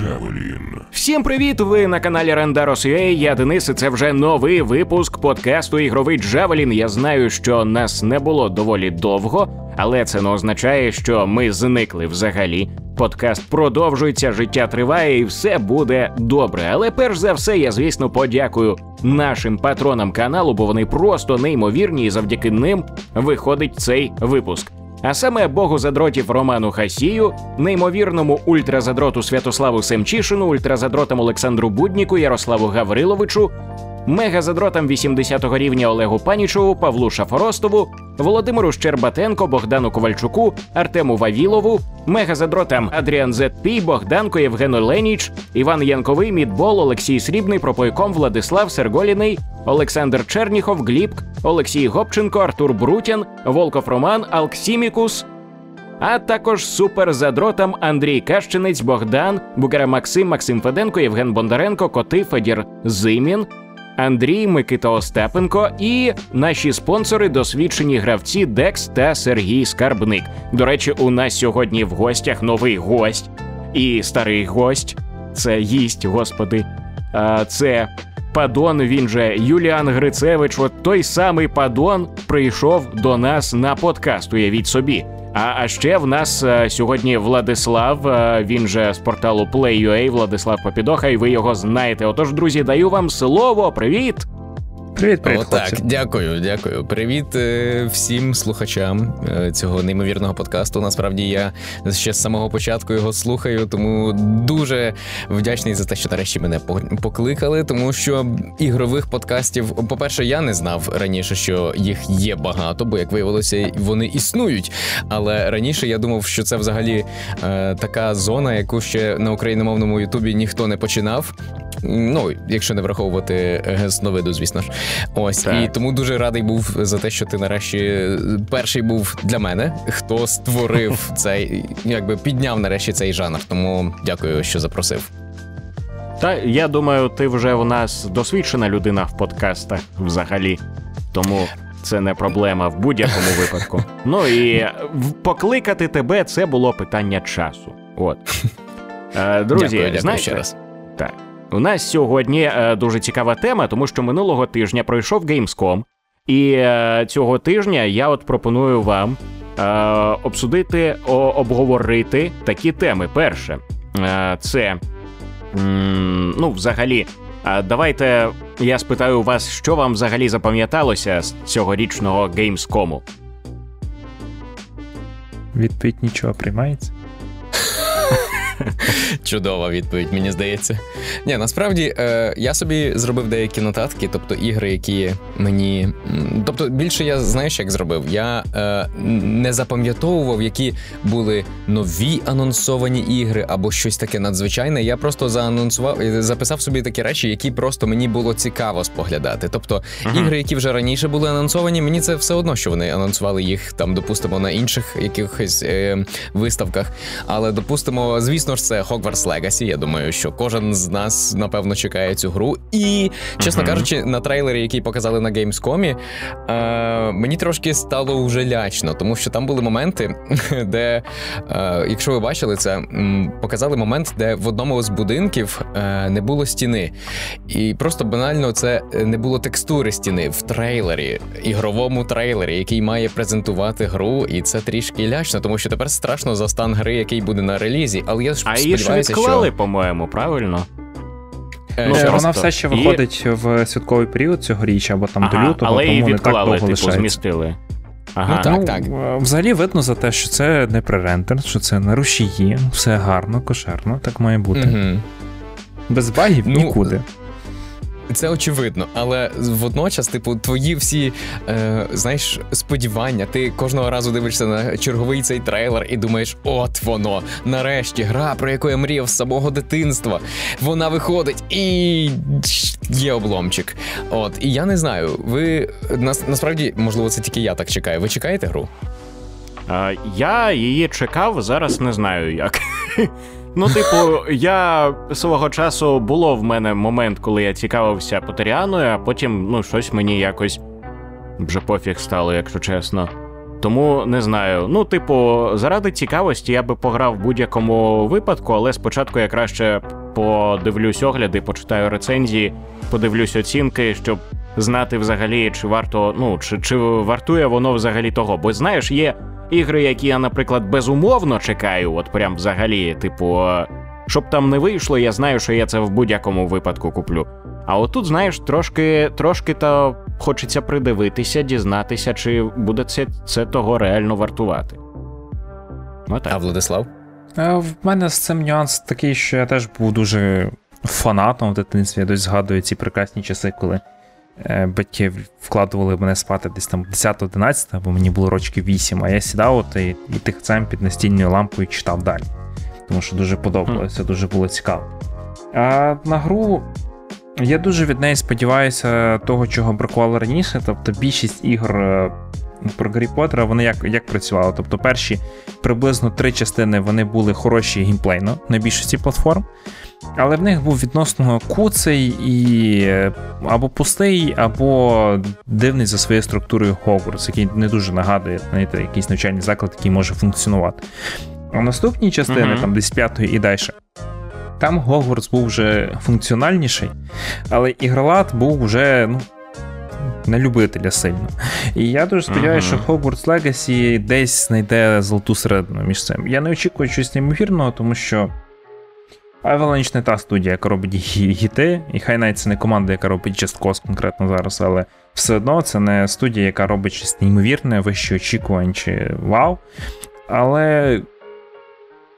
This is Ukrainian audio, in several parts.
Джевелін. Всім привіт! Ви на каналі Rendaros.ua, Я Денис. і Це вже новий випуск подкасту Ігровий Джавелін. Я знаю, що нас не було доволі довго, але це не означає, що ми зникли взагалі. Подкаст продовжується, життя триває, і все буде добре. Але перш за все, я звісно подякую нашим патронам каналу, бо вони просто неймовірні, і завдяки ним виходить цей випуск. А саме Богу задротів Роману Хасію, неймовірному ультразадроту Святославу Семчишину, ультразадротам Олександру Будніку, Ярославу Гавриловичу, мегазадротам 80-го рівня Олегу Панічову, Павлу Шафоростову, Володимиру Щербатенко, Богдану Ковальчуку, Артему Вавілову, мегазадротам Адріан Зетпі, Богданко Євгену Леніч, Іван Янковий, Мідбол, Олексій Срібний, Пропойком, Владислав Серголіний, Олександр Черніхов, Глібк, Олексій Гопченко, Артур Брутян, Волков Роман, Алксімікус. А також суперзадротам Андрій Кащенець, Богдан, Бугера Максим, Максим Феденко, Євген Бондаренко, Коти, Федір Зимін, Андрій Микита Остапенко і наші спонсори, досвідчені гравці Декс та Сергій Скарбник. До речі, у нас сьогодні в гостях новий гость і старий гость. Це їсть, господи. А, Це Падон. Він же Юліан Грицевич. От той самий Падон прийшов до нас на подкаст. Уявіть собі. А а ще в нас е, сьогодні Владислав. Е, він же з порталу Play.ua, Владислав Попідоха, і ви його знаєте. Отож, друзі, даю вам слово. Привіт! Привіт, привіт, О, так, дякую, дякую. Привіт е, всім слухачам е, цього неймовірного подкасту. Насправді я ще з самого початку його слухаю, тому дуже вдячний за те, що нарешті мене покликали. Тому що ігрових подкастів, по-перше, я не знав раніше, що їх є багато, бо як виявилося, вони існують. Але раніше я думав, що це взагалі е, така зона, яку ще на україномовному Ютубі ніхто не починав. Ну, якщо не враховувати гесновиду, звісно ж. Ось так. і тому дуже радий був за те, що ти нарешті перший був для мене, хто створив цей, якби підняв нарешті цей жанр. Тому дякую, що запросив. Та я думаю, ти вже у нас досвідчена людина в подкастах взагалі. Тому це не проблема в будь-якому випадку. Ну і покликати тебе це було питання часу. От. Е, друзі, дякую, дякую знаєте, ще раз. Так. У нас сьогодні е, дуже цікава тема, тому що минулого тижня пройшов Gamescom, і е, цього тижня я от пропоную вам е, обсудити, обговорити такі теми. Перше, це ну, взагалі. Давайте я спитаю вас, що вам взагалі запам'яталося з цьогорічного Gamescom? Відповідь нічого приймається. Чудова відповідь, мені здається. Ні, насправді е, я собі зробив деякі нотатки, тобто ігри, які мені. Тобто, більше я знаєш, як зробив. Я е, не запам'ятовував, які були нові анонсовані ігри або щось таке надзвичайне. Я просто заанонсував, е, записав собі такі речі, які просто мені було цікаво споглядати. Тобто, ага. ігри, які вже раніше були анонсовані, мені це все одно, що вони анонсували їх там, допустимо, на інших якихось е, виставках. Але допустимо, звісно звісно ж, це Hogwarts Legacy. Я думаю, що кожен з нас напевно чекає цю гру. І, чесно uh-huh. кажучи, на трейлері, який показали на Gamescom, е, мені трошки стало вже лячно, тому що там були моменти, де, е, якщо ви бачили це, показали момент, де в одному з будинків е, не було стіни. І просто банально це не було текстури стіни в трейлері, ігровому трейлері, який має презентувати гру, і це трішки лячно, тому що тепер страшно за стан гри, який буде на релізі. Але я а її ж відклали, що... по-моєму, правильно? Е, ну, Вона просто. все ще виходить і... в святковий період цьогоріч, або там ага, до лютого, але тому відклали, не так довго типу, змістили. Ага. Ну, так, ну, так. Взагалі видно за те, що це не пререндер, що це на рушії, все гарно, кошерно, так має бути. Угу. Без багів ну, нікуди. Це очевидно, але водночас, типу, твої всі е, знаєш сподівання. Ти кожного разу дивишся на черговий цей трейлер і думаєш, от воно, нарешті, гра, про яку я мріяв з самого дитинства. Вона виходить і є обломчик. От, і я не знаю, ви нас насправді, можливо, це тільки я так чекаю. Ви чекаєте гру? Я її чекав, зараз не знаю як. Ну, типу, я свого часу було в мене момент, коли я цікавився Потеріаною, а потім, ну, щось мені якось вже пофіг стало, якщо чесно. Тому не знаю. Ну, типу, заради цікавості я би пограв в будь-якому випадку, але спочатку я краще подивлюсь огляди, почитаю рецензії, подивлюсь оцінки, щоб знати взагалі, чи варто, ну, чи, чи вартує воно взагалі того. Бо знаєш, є ігри, які я, наприклад, безумовно чекаю, от прям взагалі, типу, щоб там не вийшло, я знаю, що я це в будь-якому випадку куплю. А отут, знаєш, трошки трошки то хочеться придивитися, дізнатися, чи буде це це того реально вартувати. Отак. А Владислав? А, В мене з цим нюанс такий, що я теж був дуже фанатом в дитинстві. Я досі згадую ці прекрасні часи, коли е, батьки вкладували мене спати десь там 10-11, бо мені було рочки 8, а я сідав от і, і тихцем під настільною лампою читав далі. Тому що дуже подобалося, дуже було цікаво. А на гру я дуже від неї сподіваюся того, чого бракувало раніше. Тобто більшість ігор е, про Гаррі Поттера, вони як як працювали. Тобто, перші приблизно три частини вони були хороші геймплейно на більшості платформ. Але в них був відносно куций і е, або пустий, або дивний за своєю структурою Хогвартс, який не дуже нагадує знаєте, якийсь навчальний заклад, який може функціонувати. А наступні частини, uh-huh. там десь п'ятої і далі, там Гогвартс був вже функціональніший, але ігролад був вже ну, на любителя сильно. І я дуже сподіваюся, uh-huh. що Hogwarts Legacy десь знайде золоту середину між цим. Я не очікую щось неймовірного, тому що Avalanche не та студія, яка робить гіти, і хай навіть це не команда, яка робить Just Cause конкретно зараз, але все одно це не студія, яка робить щось неймовірне, вище очікувань чи вау. Але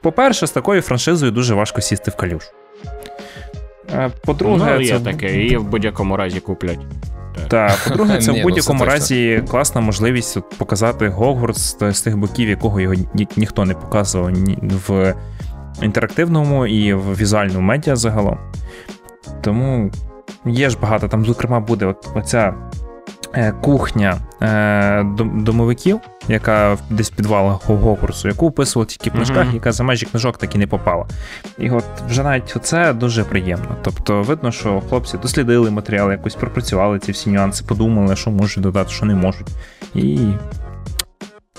по-перше, з такою франшизою дуже важко сісти в калюш. Е, по-друге, ну, є це... таке, її в будь-якому разі куплять. Так, по-друге, це в ну, будь-якому разі класна можливість показати Гогвардс з тих боків, якого його ніхто не показував в інтерактивному і в візуальному медіа загалом. Тому є ж багато, там, зокрема, буде от оця Е, кухня е, домовиків, яка десь в підвалах Гогурсу, яку описували тільки в книжках, uh-huh. яка за межі книжок так і не попала. І от вже навіть це дуже приємно. Тобто, видно, що хлопці дослідили матеріал, якось пропрацювали ці всі нюанси, подумали, що можуть додати, що не можуть. І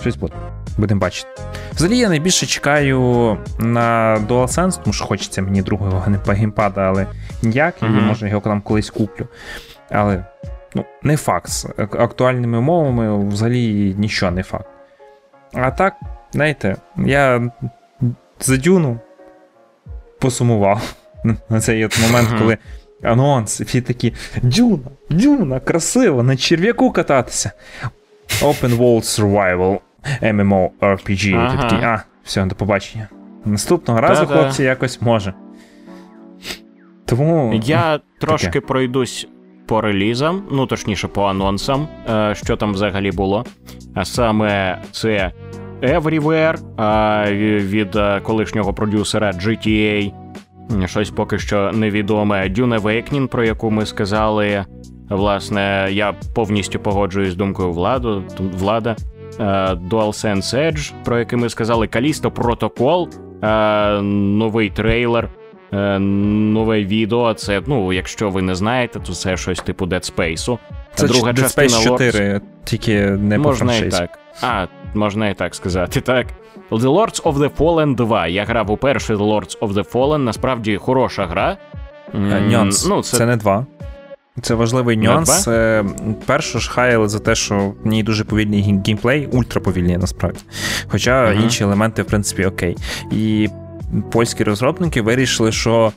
щось буде. Будемо бачити. Взагалі, я найбільше чекаю на DualSense, тому що хочеться мені другого геймпада, але ніяк, uh-huh. і може його там колись куплю. Але Ну, не факт. З актуальними мовами взагалі нічого не факт. А так, знаєте, я за дюну посумував на цей от момент, коли анонс, всі такі: Дюна, Дюна, красиво, на черв'яку кататися. Open World Survival MMORPG. Ага. І такі, а, все, до побачення. Наступного разу, Та-да. хлопці, якось може. Тому. Я трошки таке. пройдусь по релізам, ну точніше по анонсам, е, що там взагалі було. А саме це Everywhere від е, колишнього продюсера GTA. Щось поки що невідоме. Dune Awakening, про яку ми сказали. Власне, я повністю погоджуюсь з думкою владу, влада. Е, DualSense Edge, про який ми сказали, Callisto Protocol, новий трейлер. Е, нове відео. Це, ну, якщо ви не знаєте, то це щось типу Dead Space. Це Друга Dead частина Space 4, Lords... тільки не можна по і так. А, можна і так сказати, так. The Lords of the Fallen 2. Я грав у перший The Lords of the Fallen, насправді хороша гра. Е, нюанс. Ну, це... це не два. Це важливий нюанс. Е, перше ж хаяли за те, що в ній дуже повільний геймплей, ультраповільний насправді. Хоча uh-huh. інші елементи, в принципі, окей. І польські розробники вирішили, що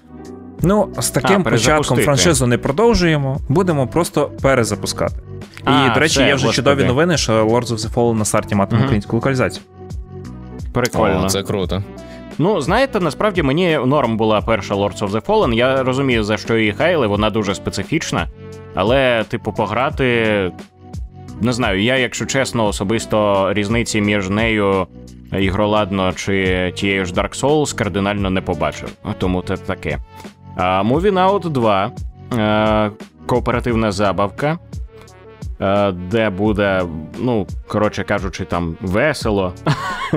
ну, з таким а, початком франшизу не продовжуємо, будемо просто перезапускати. А, І, до речі, є вже господи. чудові новини, що Lords of the Fallen на старті матиме угу. українську локалізацію. Прикольно. О, Це круто. Ну, знаєте, насправді мені норм була перша Lords of the Fallen. Я розумію, за що її хайли, вона дуже специфічна. Але, типу, пограти. Не знаю, я, якщо чесно, особисто різниці між нею ігроладно чи тією ж Dark Souls кардинально не побачив. Тому це таке. А Moving Out 2 е, кооперативна забавка. Е, де буде, ну, коротше кажучи, там весело.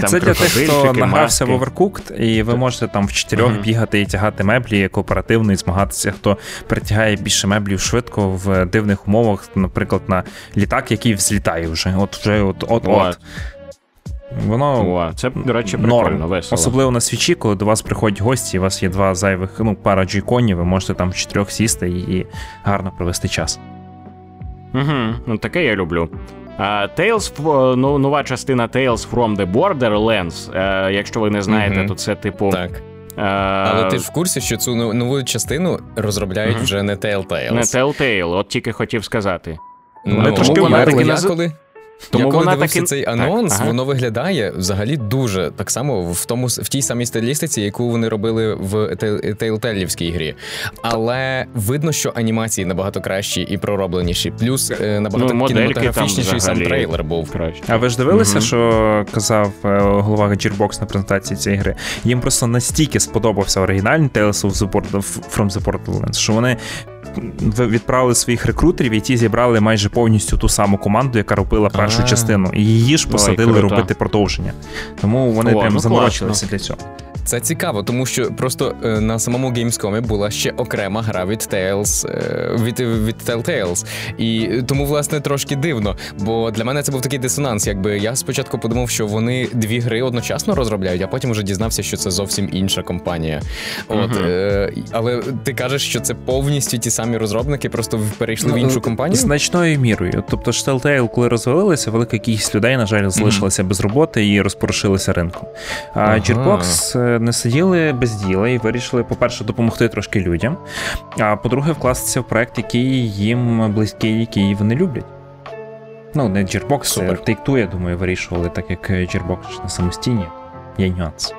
Там Це для тих, хто награвся в Overcooked, і ви можете там в чотирьох uh-huh. бігати і тягати меблі кооперативно і змагатися, хто притягає більше меблів швидко в дивних умовах, наприклад, на літак, який взлітає вже. От вже от-от-от. Воно О, це, до речі, прикольно, норм. весело. Особливо на свічі, коли до вас приходять гості, у вас є два зайвих, ну, пара джейконів, ви можете там в чотирьох сісти і гарно провести час. Угу, ну Таке я люблю. Uh, Tales, ну, нова частина Tales from the Borderlands. Uh, якщо ви не знаєте, mm то це типу. Так. Uh, Але ти ж в курсі, що цю нову частину розробляють uh вже не Telltale. Не Telltale, от тільки хотів сказати. Ну, Вони трошки вона таки наз... коли... Тому Я коли вона дивився таки... цей анонс, так, ага. воно виглядає взагалі дуже так само в тому в тій самій стилістиці, яку вони робили в Тейлтелівській грі. Але видно, що анімації набагато кращі і проробленіші. Плюс е, набагато ну, кінематографічніший сам трейлер був. Краще. А ви ж дивилися, угу. що казав е, голова Gearbox на презентації цієї гри? Їм просто настільки сподобався оригінальний Tales of the Port- From the Borderlands, що вони відправили своїх рекрутерів, і ті зібрали майже повністю ту саму команду, яка робила першу частину. І її ж посадили Ой, робити продовження. Тому вони О, прям ну, заморочилися для цього. Це цікаво, тому що просто е, на самому Gamescom була ще окрема гра від Tales, е, від від Telltales. І тому, власне, трошки дивно. Бо для мене це був такий дисонанс. Якби я спочатку подумав, що вони дві гри одночасно розробляють, а потім вже дізнався, що це зовсім інша компанія. От, е, Але ти кажеш, що це повністю ті самі розробники, просто перейшли в іншу ну, компанію? Значною мірою. Тобто, ж Telltale, коли розвалилися, велика кількість людей, на жаль, залишилася без роботи і розпорушилися ринком. А ага. Gearbox не сиділи без діла і вирішили, по-перше, допомогти трошки людям. А по-друге, вкластися в проект, який їм близький, який вони люблять. Ну, не Gearbox, Супер. Take-Two, я думаю, вирішували, так як Gearbox на самостійні. Є нюанс.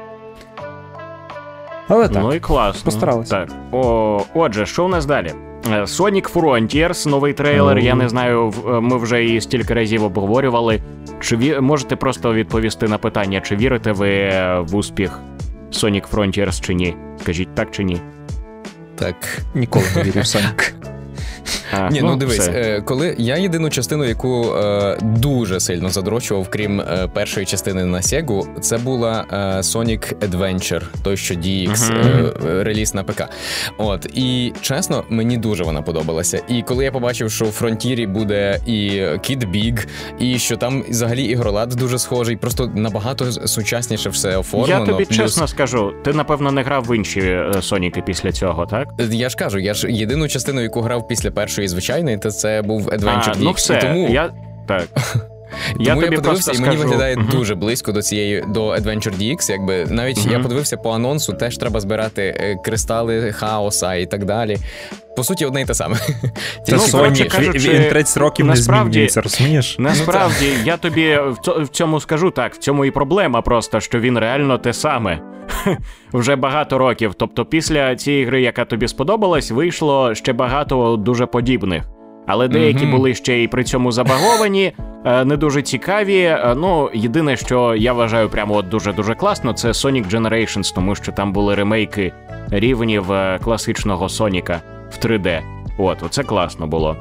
Але так. Ну і класно. Постаралися. Так. О, Отже, що у нас далі? Е, Sonic Frontiers, новий трейлер. Mm. Я не знаю, е, ми вже її стільки разів обговорювали. Чи ві... можете просто відповісти на питання, чи вірите ви в успіх Sonic Frontiers чи ні? Скажіть так чи ні? Так. Ніколи не вірю в Sonic. А, Ні, ну, ну дивись, все. Е, коли я єдину частину, яку е, дуже сильно задрочував, крім е, першої частини на Sega, це була е, Sonic Adventure, той, що DX uh-huh. реліз на ПК. От і чесно, мені дуже вона подобалася. І коли я побачив, що у Фронтірі буде і Kid Big, і що там взагалі ігролад дуже схожий, просто набагато сучасніше все оформлено. Я тобі плюс... чесно скажу, ти напевно не грав в інші Соніки після цього, так? Я ж кажу, я ж єдину частину, яку грав після першої звичайний, то це був Adventure а, Ну все, тому... я... Так. Тому я, тобі подивився, і мені скажу. виглядає uh-huh. дуже близько до цієї до Adventure DX. Якби навіть uh-huh. я подивився по анонсу, теж треба збирати е, кристали хаоса і так далі. По суті, одне й те саме. Це ну, Sony, кажучи, він 30 років насправді, не змінюється, розумієш? Насправді, ну, я тобі в цьому скажу так, в цьому і проблема просто, що він реально те саме. Вже багато років. Тобто, після цієї гри, яка тобі сподобалась, вийшло ще багато дуже подібних. Але деякі mm-hmm. були ще й при цьому забаговані, е, не дуже цікаві. Е, ну, єдине, що я вважаю прямо от дуже-дуже класно, це Sonic Generations, тому що там були ремейки рівнів е, класичного Соніка в 3D. От, оце класно було.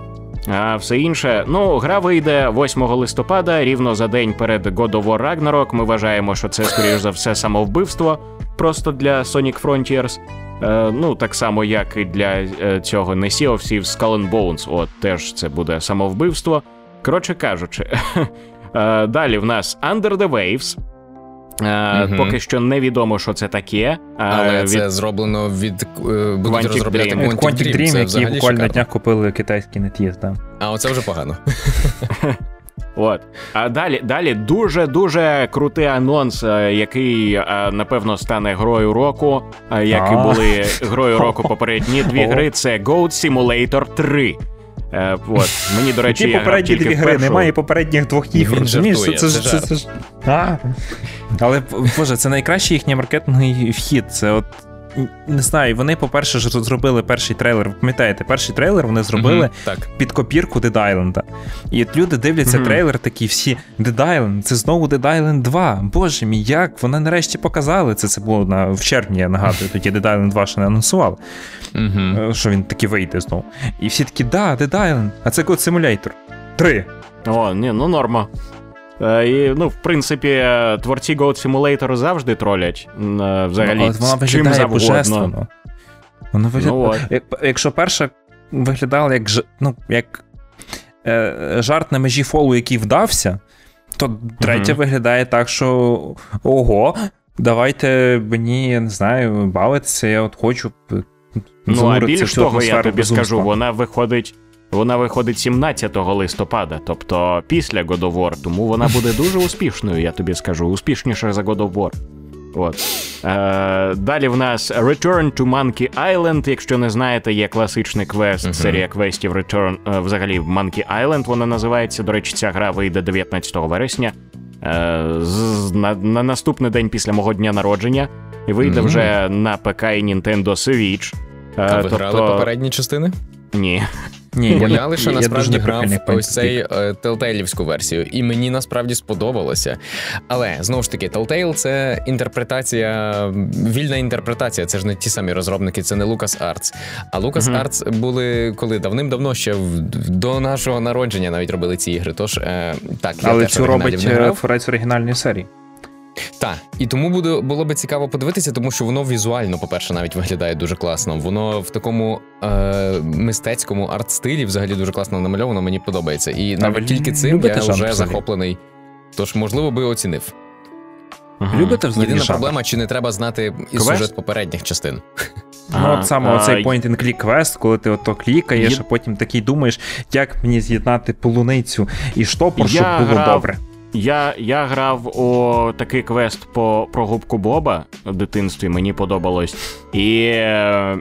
А все інше, ну, гра вийде 8 листопада, рівно за день перед God of War Ragnarok. Ми вважаємо, що це, скоріш за все, самовбивство просто для Sonic Frontiers. Е, ну, так само, як і для е, цього не Sea of Thieves, Skull and Bones. От теж це буде самовбивство. Коротше кажучи, е, далі в нас Under the Waves. Uh, Поки що невідомо, що це таке. Але від... це зроблено від будуть розробляти Quantic, Quantic Dream, які буквально на днях купили китайський NetEase, да. А оце вже погано. От. А далі далі дуже дуже крутий анонс, е, який е, напевно стане грою року. Е, як і були грою року попередні дві гри. Це Goat Simulator 3. Е, от. Мені, до речі, Ті попередні дві гри, першу... немає попередніх двох ігор. Розумієш, це, це, це, це, це, Але Боже, це найкращий їхній маркетинговий вхід. Це от не знаю, вони, по-перше, ж зробили перший трейлер. Ви пам'ятаєте, перший трейлер вони зробили mm-hmm, так. під копірку Dead Island. І от люди дивляться mm-hmm. трейлер, такі всі Dead Island, це знову Dead Island 2. Боже мій, як? Вони нарешті показали це. Це було на в червні, я нагадую, тоді Dead Island 2 ще не анонсували. Mm-hmm. Що він таки вийде знову. І всі такі, да, Dead Island, а це код Simulator. Три. О, ні, ну норма. Е, І, ну, в принципі, е, творці Goat Simulator завжди тролять. е, Взагалі, От вона з чим завгодно. Вона виглядає. Ну, якщо перша виглядала як, ну, як е, жарт на межі фолу, який вдався, то третя виглядає так, що ого, давайте мені, я не знаю, бавитися, я от хочу. Ну, а більш того, я тобі безумства. скажу, вона виходить. Вона виходить 17 листопада, тобто після God of War, тому вона буде дуже успішною, я тобі скажу, успішніше за God of War. От. Е, далі в нас Return to Monkey Island. Якщо не знаєте, є класичний квест, Мгм. серія квестів Return, е, взагалі Monkey Island вона називається. До речі, ця гра вийде 19 вересня. Е, з, на, на наступний день після мого дня народження. І вийде Мгм. вже на ПК і Nintendo Switch. Е, А ви грали попередні частини? Ні. Ні, Бо я лише я насправді не грав ось цей е, версію, і мені насправді сподобалося. Але знову ж таки, Telltale — це інтерпретація, вільна інтерпретація. Це ж не ті самі розробники, це не LucasArts. А LucasArts були коли давним-давно ще в- до нашого народження навіть робили ці ігри. Тож е, так, я Але теж цю робить е, грав. творець оригінальної серії. Так, і тому буде було би цікаво подивитися, тому що воно візуально, по-перше, навіть виглядає дуже класно. Воно в такому е, мистецькому арт-стилі взагалі дуже класно намальовано. Мені подобається. І ви навіть тільки цим я жанр вже взагалі? захоплений. Тож, можливо, би оцінив. Мгм. Любите взагалі Єдина жанр? проблема, чи не треба знати і Квест? сюжет попередніх частин. Ну, от саме а, оцей point and click квест, коли ти ото клікаєш, Є- а потім такий думаєш, як мені з'єднати полуницю і штопор, щоб було грав- добре. Я, я грав у такий квест по, про губку Боба в дитинстві, мені подобалось. І е,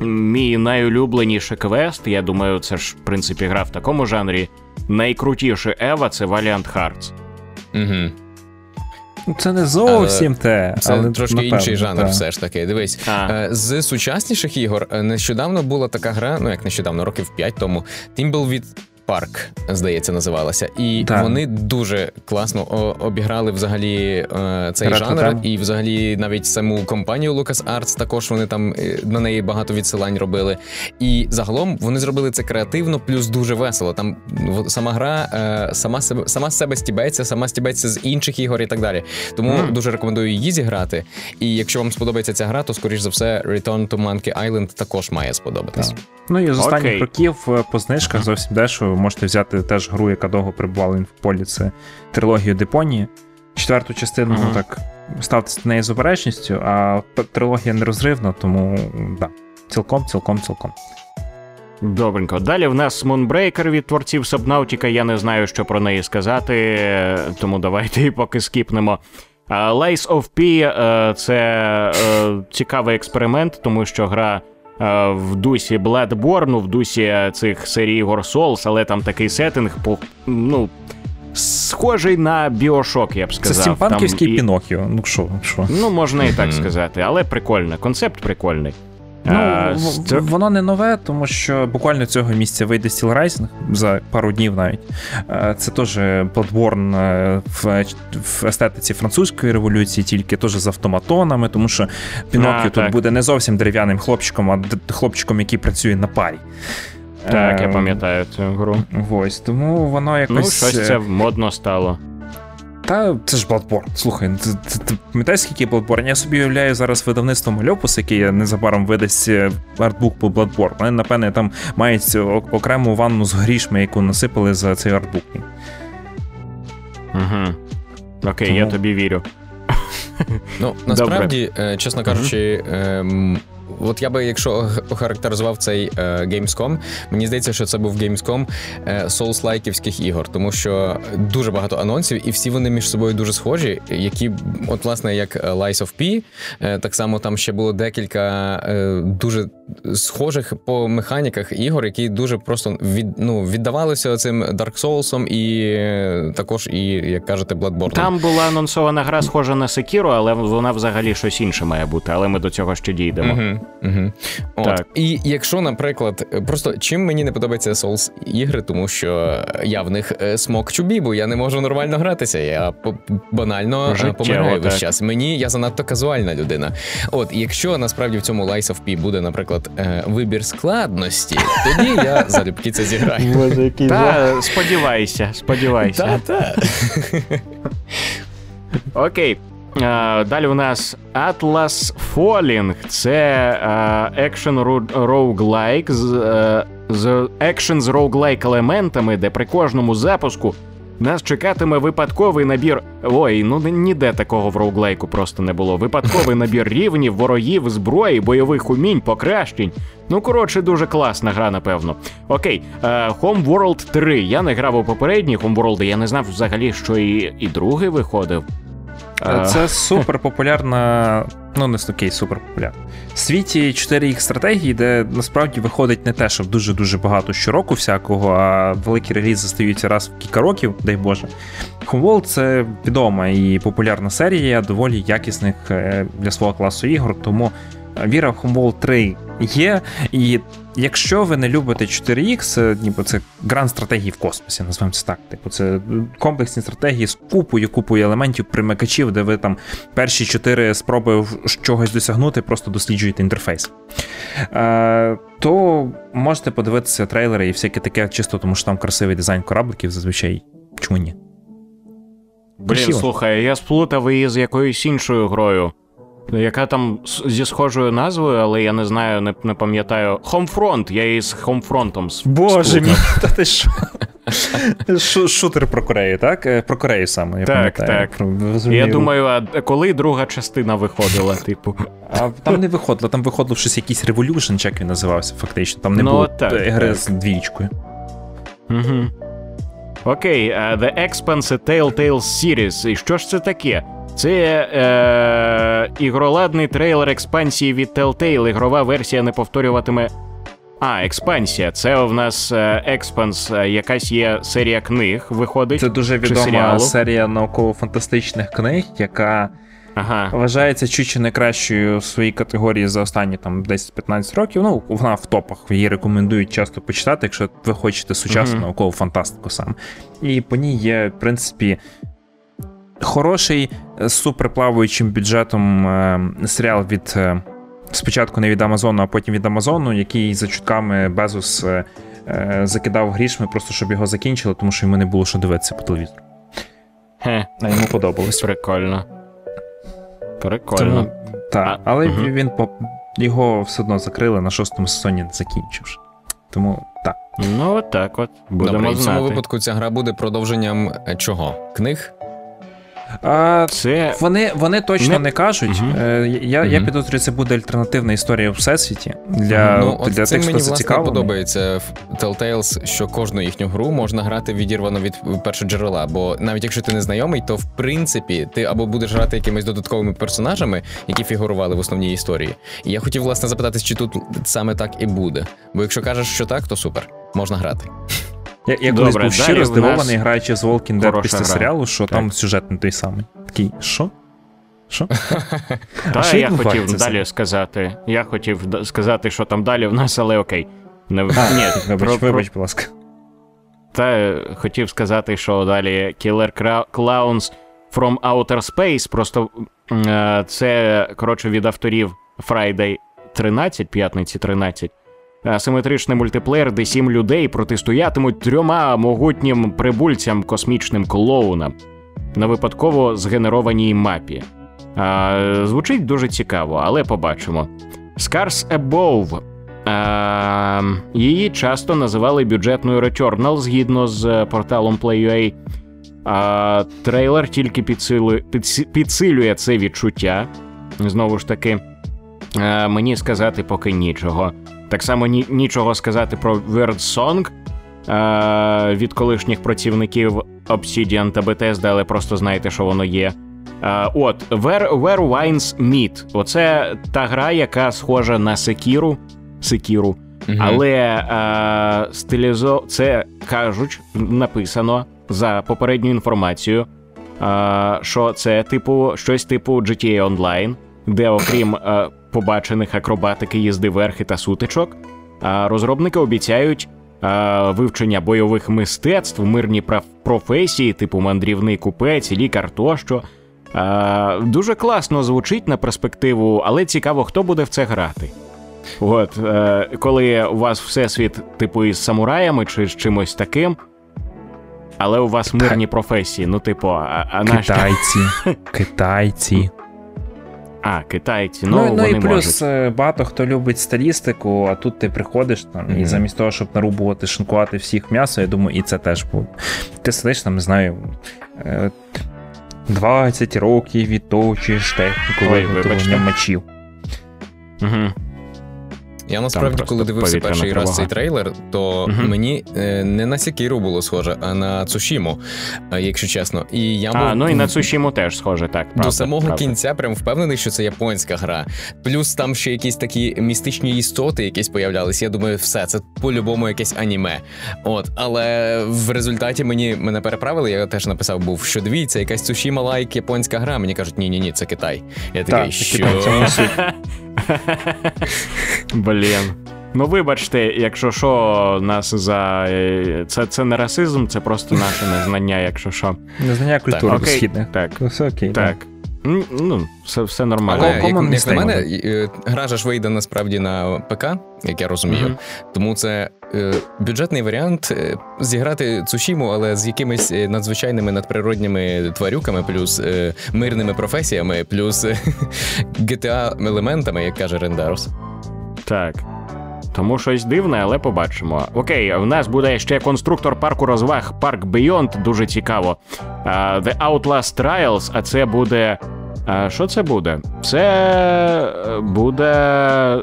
мій найулюбленіший квест, я думаю, це ж, в принципі, гра в такому жанрі. Найкрутіший Ева це Valiant Hearts. Угу. Це не зовсім те. Це але трошки напевно, інший жанр, так. все ж таки. Дивись, А. Е, З сучасніших ігор е, нещодавно була така гра, ну як нещодавно, років 5 тому. Timberwolf Park, здається, називалася. І Так. вони дуже класно обіграли взагалі е, цей Ретро жанр, тему. і взагалі навіть саму компанію LucasArts також вони там е, на неї багато відсилань робили. І загалом вони зробили це креативно, плюс дуже весело. Там сама гра е, сама себе сама себе стібеться, сама стібеться з інших ігор і так далі. Тому Мгм. дуже рекомендую її зіграти. І якщо вам сподобається ця гра, то скоріш за все Return to Monkey Island також має сподобатись. Так. Ну і з останніх років по знижках зовсім дешево можете взяти теж гру, яка довго перебувала в інфополі. Це трилогію Депонії. Четверту частину Мгм. так ставтеся до неї з обережністю, а трилогія нерозривна, тому да. Цілком, цілком, цілком. Добренько. Далі в нас Moonbreaker від творців Subnautica. Я не знаю, що про неї сказати, е, тому давайте і поки скіпнемо. А Lies of P е, це е, цікавий експеримент, тому що гра е, в дусі Bloodborne, в дусі цих серій ігор Souls, але там такий сеттинг, по, ну, схожий на Біошок, я б Це сказав. стімпанківський Там і- Пінокіо. Ну що, що? Ну, можна і так сказати, але прикольно. Концепт прикольний. Ну, в- воно не нове, тому що буквально цього місяця вийде Steel Rising за пару днів навіть. Це теж Bloodborne в, в естетиці французької революції, тільки теж з автоматонами, тому що Піноккіо тут так. буде не зовсім дерев'яним хлопчиком, а хлопчиком, який працює на парі. Так, я Е, пам'ятаю цю гру. Ось, тому воно якось. Ну, щось е, це модно стало. Та це ж Bloodborne. Слухай, ти, ти, ти пам'ятаєш, скільки Bloodborne? Я собі уявляю зараз видавництво Мальопус, яке незабаром видасть е, артбук по Bloodborne. Вони, напевне, там мають окрему ванну з грішми, яку насипали за цей артбук. Угу. Окей, Тому- я тобі вірю. Ну насправді, е, чесно кажучи, ем, от я би, якщо ох- охарактеризував цей е, Gamescom, мені здається, що це був Gamescom е, соус-лайківських ігор, тому що дуже багато анонсів, і всі вони між собою дуже схожі. Які, от, власне, як е, Lies of P, е, так само там ще було декілька е, дуже схожих по механіках ігор, які дуже просто від, ну, віддавалися цим Dark Souls і е, також, і, як кажете, Bloodborne. Там була анонсована гра, схожа на Sekiro, але вона взагалі щось інше має бути, але ми до цього ще дійдемо. Мгм. Угу. От. Так. І якщо, наприклад, просто чим мені не подобається Souls ігри, тому що я в них е, смокчу бібу, я не можу нормально гратися. Я банально е, Життєво, помираю весь так. час. Мені я занадто казуальна людина. От, якщо насправді в цьому Lies of P буде, наприклад, е, вибір складності, тоді я залюбки це зіграю. Боже, який Та сподівайся, сподівайся. Та-та. Окей. А, далі у нас Atlas Falling. Це екшен роуглайк з, е, екшен з роуглайк елементами, де при кожному запуску нас чекатиме випадковий набір. Ой, ну ніде такого в роуглайку просто не було. Випадковий набір рівнів, ворогів, зброї, бойових умінь, покращень. Ну, коротше, дуже класна гра, напевно. Окей, е, Homeworld 3. Я не грав у попередній Homeworld, я не знав взагалі, що і, і другий виходив. Е, Це супер популярна, ну не окей, супер популярна. В світі 4 х стратегії, де насправді виходить не те, що дуже-дуже багато щороку всякого, а великі релізи стаються раз в кілька років, дай Боже. Homeworld — це відома і популярна серія, доволі якісних е, для свого класу ігор, тому віра в Homeworld 3 є. І якщо ви не любите 4X, ніби це гранд стратегії в космосі, називаємо це так. Типу, це комплексні стратегії з купою, купою елементів, примикачів, де ви там перші чотири спроби чогось досягнути, просто досліджуєте інтерфейс. Е, то можете подивитися трейлери і всяке таке, чисто тому що там красивий дизайн корабликів зазвичай. Чому ні? Блін, красиво. слухай, я сплутав її з якоюсь іншою грою. Яка там зі схожою назвою, але я не знаю, не, не пам'ятаю. Homefront, я її з с- Боже мій, та ти що? Шутер про Корею, так? Е, Про Корею саме, я Так, пам'ятаю. так. Я думаю, а коли друга частина виходила, типу. А там не виходило, там виходило щось якийсь Revolution, чи як він називався, фактично. Там не Ну, було так, е, гри так. з двічкою. Угу. Окей, а The Expanse Telltale Series. І що ж це таке? Це е, ігроладний трейлер експансії від Telltale. Ігрова версія не повторюватиме. А, експансія. Це в нас експанс, якась є серія книг, виходить. Це дуже відома серія науково-фантастичних книг, яка Ага. вважається чуть чи не кращою в своїй категорії за останні там 10-15 років. Ну, вона в топах. Її рекомендують часто почитати, якщо ви хочете сучасну Мгм. наукову фантастику саме. І по ній є, в принципі, хороший е, з суперплаваючим бюджетом е, серіал від. е, Спочатку не від Амазону, а потім від Амазону, який за чутками Безос е, е, закидав грішми, просто щоб його закінчили, тому що йому не було що дивитися по телевізору. Хе, А йому подобалось. прикольно. Прикольно. Так, але мгм. він по його все одно закрили на шостому сезоні, закінчивши. Тому так. Ну, от так от. Будемо Добре, і в цьому випадку ця гра буде продовженням чого? Книг? А, Це вони, вони точно Не- не, кажуть. Е, Я, я підозрюю, це буде альтернативна історія у всесвіті для, ну, от для тих, хто власне зацікавлений. подобається в Telltales, що кожну їхню гру можна грати відірвано від першоджерела. Бо навіть якщо ти не знайомий, то в принципі ти або будеш грати якимись додатковими персонажами, які фігурували в основній історії. І я хотів власне запитати, чи тут саме так і буде. Бо якщо кажеш, що так, то супер, можна грати. Я, я колись був щиро здивований, граючи з Walking Dead після гра. серіалу, що Так. там сюжет не той самий. Такий, що? Що? Та що я хотів далі сказати. Я хотів сказати, що там далі в нас, але окей. Не А, Ні, вибач, про- про- вибач, будь ласка. Та е, хотів сказати, що далі Killer Clowns from Outer Space. Просто е, це коротше від авторів Friday 13, п'ятниці 13. Асиметричний мультиплеєр, де сім людей протистоятимуть трьома могутнім прибульцям космічним клоунам на випадково згенерованій мапі. А, звучить дуже цікаво, але побачимо. Scars Above. А, її часто називали бюджетною Returnal згідно з е, порталом Play.ua. А, трейлер тільки підсилює, підсилює це відчуття. Знову ж таки, а, мені сказати поки нічого. Так само ні, нічого сказати про Wordsong а, від колишніх працівників Obsidian та Bethesda, але просто знаєте, що воно є. А, от, Where, Where Wines Meet. Оце та гра, яка схожа на Sekiro. Sekiro. Мгм. Але е, стилізо... це кажуть, написано за попередню інформацію, е, що це типу щось типу GTA Online, де окрім е, побачених акробатики, їзди верхи та сутичок. А розробники обіцяють а, вивчення бойових мистецтв, мирні професії, типу мандрівний купець, лікар тощо. А, дуже класно звучить на перспективу, але цікаво, хто буде в це грати. От, е, коли у вас всесвіт, типу, із самураями чи з чимось таким, але у вас мирні професії. Ну, типу, а, а? Китайці. Китайці. А, китайці, ну, Ну, ну, вони і плюс можуть. е, багато хто любить стилістику, а тут ти приходиш там, і замість того, щоб нарубувати, шинкувати всіх м'ясо, я думаю, і це теж буде. Ти сидиш там, не знаю. е, 20 років відточуєш техніку виготовлення мечів. Угу. Я насправді, коли дивився перший раз тривога. цей трейлер, то Мгм. мені е, не на Сікіру було схоже, а на Цушіму, е, якщо чесно. І я А, був ну і на Цушіму теж схоже, так. Правда, до самого правда. кінця прям впевнений, що це японська гра. Плюс там ще якісь такі містичні істоти, якісь появлялись. Я думаю, все це по-любому якесь аніме. От, але в результаті мені мене переправили. Я теж написав, був що дивіться, якась Цушіма лайк японська гра. Мені кажуть, ні, ні, ні, це Китай. Я такий, Так, що Блін. Ну, вибачте, якщо що, нас за. е, Це, це не расизм, це просто наше незнання, якщо що. Незнання культури окей, східних. так. Все окей. Так. Ну, все, все нормально. Але як, як на мене, е, гра ж вийде насправді на ПК, як я розумію. Мгм. Тому це бюджетний варіант е, зіграти Цушіму, але з якимись е, надзвичайними надприродніми тварюками, плюс е, мирними професіями, плюс е, GTA елементами, як каже Рендарос. Так. Тому щось дивне, але побачимо. Окей, в нас буде ще конструктор парку розваг Park Beyond, дуже цікаво. The Outlast Trials, а це буде. Що це буде? Це е, буде.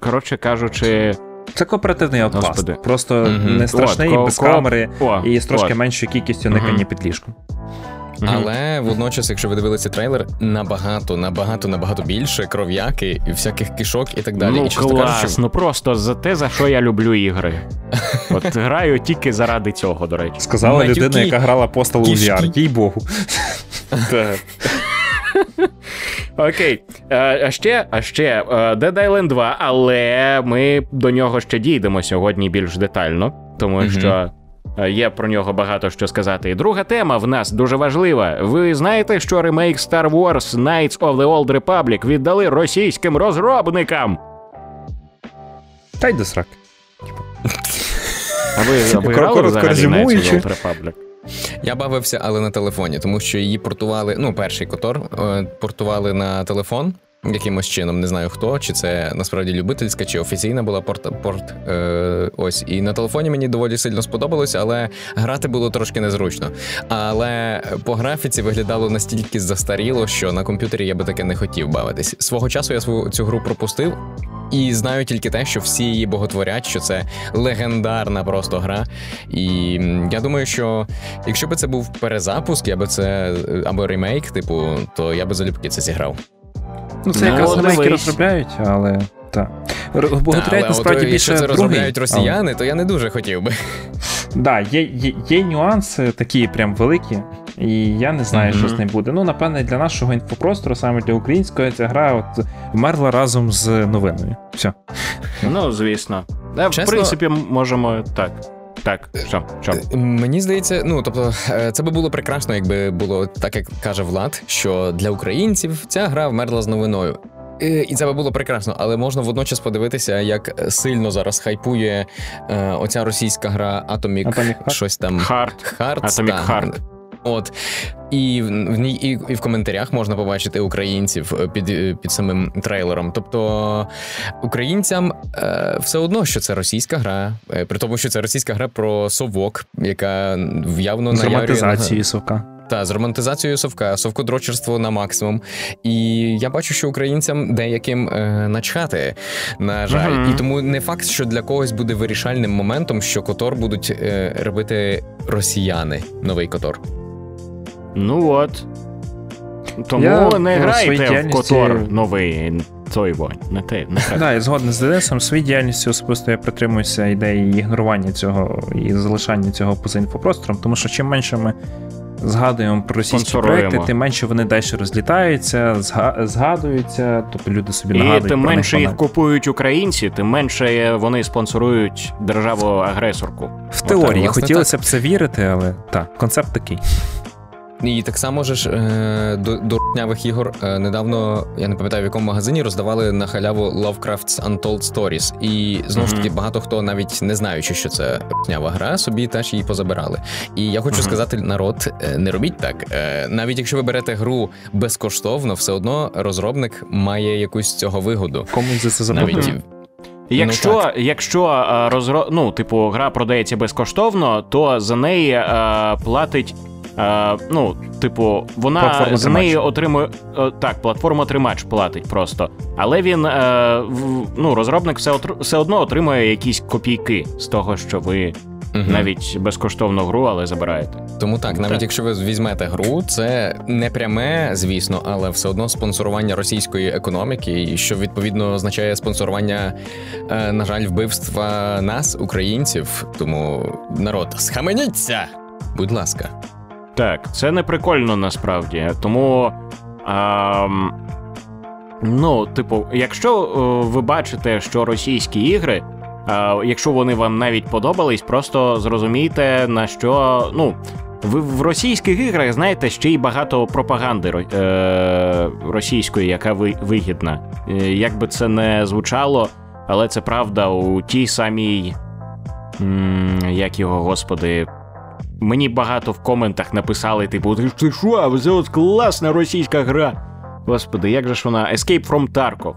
Коротше кажучи. Це кооперативний Outlast. Господи. Просто Мгм. не страшний, От, ко- без ко- камери О, і з трошки от. меншою кількістю никання Мгм. під ліжком. Мгм. Але водночас, якщо ви дивилися трейлер, набагато, набагато, набагато більше кров'яки і всяких кишок і так далі. Ну і чесно клас, кажучи, ну просто за те, за що я люблю ігри. От граю тільки заради цього, до речі. Сказала Матюки, людина, яка грала Postal у. VR, їй богу. Окей. А ще, а ще е, Dead Island 2, але ми до нього ще дійдемо сьогодні більш детально, тому що. е, Є про нього багато що сказати. І друга тема в нас дуже важлива. Ви знаєте, що ремейк Star Wars Knights of the Old Republic віддали російським розробникам? Та й до срак. А ви, а ви грали взагалі Knights of the Old Republic? Я бавився, але на телефоні, тому що її портували. Ну, перший котор е, портували на телефон. Якимось чином, не знаю хто, чи це насправді любительська, чи офіційна була порт. порт е, ось. І на телефоні мені доволі сильно сподобалось, але грати було трошки незручно. Але по графіці виглядало настільки застаріло, що на комп'ютері я би таке не хотів бавитись. Свого часу я свою цю гру пропустив. І знаю тільки те, що всі її боготворять, що це легендарна просто гра. І я думаю, що якщо б це був перезапуск, я би це або ремейк, типу, то я би залюбки це зіграв. Ну, це Ну, якраз ремейки розробляють, але так. Боготряють але насправді от, більше якщо це другий, розробляють росіяни, то я не дуже хотів би. Але, да, є, є, є нюанси такі прям великі, і я не знаю, Мгм. що з ним буде. Ну, напевне, для нашого інфопростору, саме для української, ця гра от вмерла разом з новиною. Все. Ну, звісно. Е, В принципі, можемо так. Так, що, що? Мені здається, ну тобто, е, це би було прекрасно, якби було так, як каже Влад, що для українців ця гра вмерла з новиною. Е, І це би було прекрасно, але можна водночас подивитися, як сильно зараз хайпує е, оця російська гра Atomic, Atomic Heart? щось там Хард. Hearts, Atomic та. Heart. От. І в ній і, і в коментарях можна побачити українців е, під, е, під самим трейлером. Тобто українцям е, все одно, що це російська гра, е, при тому, що це російська гра про совок, яка явно на- романтизацією совка. та з романтизацією совка, совкодрочерство на максимум. І я бачу, що українцям деяким е, начхати, на жаль. Мгм. І тому не факт, що для когось буде вирішальним моментом, що Котор будуть е, робити росіяни. Новий Котор. Ну от. Тому Я не грайте в Котор новий. Той вон, не те, не те. Да, я згоден з Денисом. Своїй діяльністю особисто я притримуюся ідеї ігнорування цього і залишання цього поза інфопростором, тому що чим менше ми згадуємо про російські проекти, тим менше вони далі розлітаються, зга- згадуються, тобто люди собі нагадують. І тим про менше їх купують українці, тим менше вони спонсорують державу-агресорку. В теорії власне, хотілося б це вірити, але так, концепт такий. І так само ж е, до, до рутнявих ігор е, недавно, я не пам'ятаю в якому магазині, роздавали на халяву Lovecraft's Untold Stories. І знову ж таки, Мгм. багато хто навіть не знаючи, що це рутнява гра, собі теж її позабирали. І я хочу Мгм. сказати, народ, е, не робіть так. Е, навіть якщо ви берете гру безкоштовно, все одно розробник має якусь цього вигоду. Комусь за це заплатили. Якщо, Ну, якщо е, розро... ну, типу, гра продається безкоштовно, то за неї е, платить. Е, ну, типу, вона Платформа за неї отримує е, так, платформа тримач платить просто. Але він е, в- ну, розробник все, отр- все одно отримує якісь копійки з того, що ви Мгм. навіть безкоштовну гру, але забираєте. Тому так, навіть Так. якщо ви візьмете гру, це не пряме, звісно, але все одно спонсорування російської економіки, що відповідно означає спонсорування, е, на жаль, вбивства нас, українців. Тому народ, схаменіться! Будь ласка. Так, це не прикольно насправді. Тому. А, ну, типу, якщо е, ви бачите, що російські ігри, е, якщо вони вам навіть подобались, просто зрозумійте, на що. Ну, ви в російських іграх знаєте ще й багато пропаганди е, російської, яка ви, вигідна. Е, як би це не звучало, але це правда у тій самій. м, Як його, господи, Мені багато в коментах написали, типу, ти, що, це от класна російська гра. Господи, як же ж вона? Escape from Tarkov.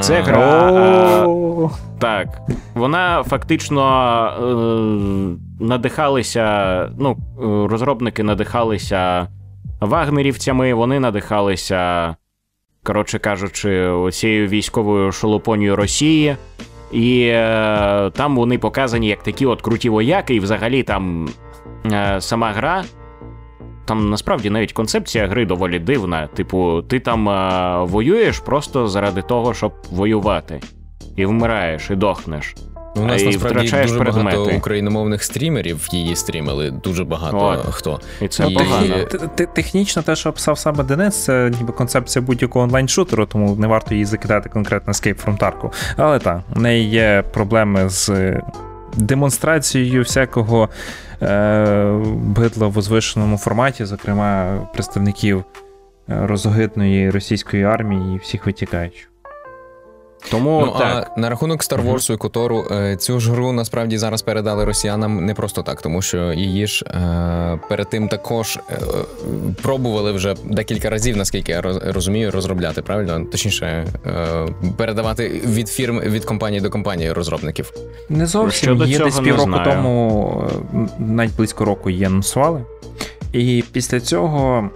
Це гра. а, Так. Вона фактично е, надихалися. Ну, е, розробники надихалися вагнерівцями, вони надихалися, коротше кажучи, цією військовою шолопонією Росії. І е, там вони показані як такі от круті вояки, і взагалі там сама гра. Там насправді навіть концепція гри доволі дивна. Типу, ти там е, воюєш просто заради того, щоб воювати. І вмираєш, і дохнеш. У нас і насправді втрачаєш дуже багато україномовних стрімерів її стрімили. Дуже багато От. хто. І це І- погано. Т- т- Технічно те, що описав саме Денис, це ніби концепція будь-якого онлайн-шутеру, тому не варто її закидати конкретно Escape from Tarkov. Але так, у неї є проблеми з е, демонстрацією всякого е, бидла в возвишеному форматі, зокрема представників е, розогидної російської армії і всіх витікаючих. Тому Ну, так. а на рахунок Star Wars і Котору, е, цю ж гру насправді зараз передали росіянам не просто так, тому що її ж е, перед тим також е, пробували вже декілька разів, наскільки я розумію, розробляти, правильно? Точніше, е, передавати від фірм від компанії до компанії розробників. Не зовсім Щодо її десь півроку тому, е, навіть близько року її анонсували. І після цього,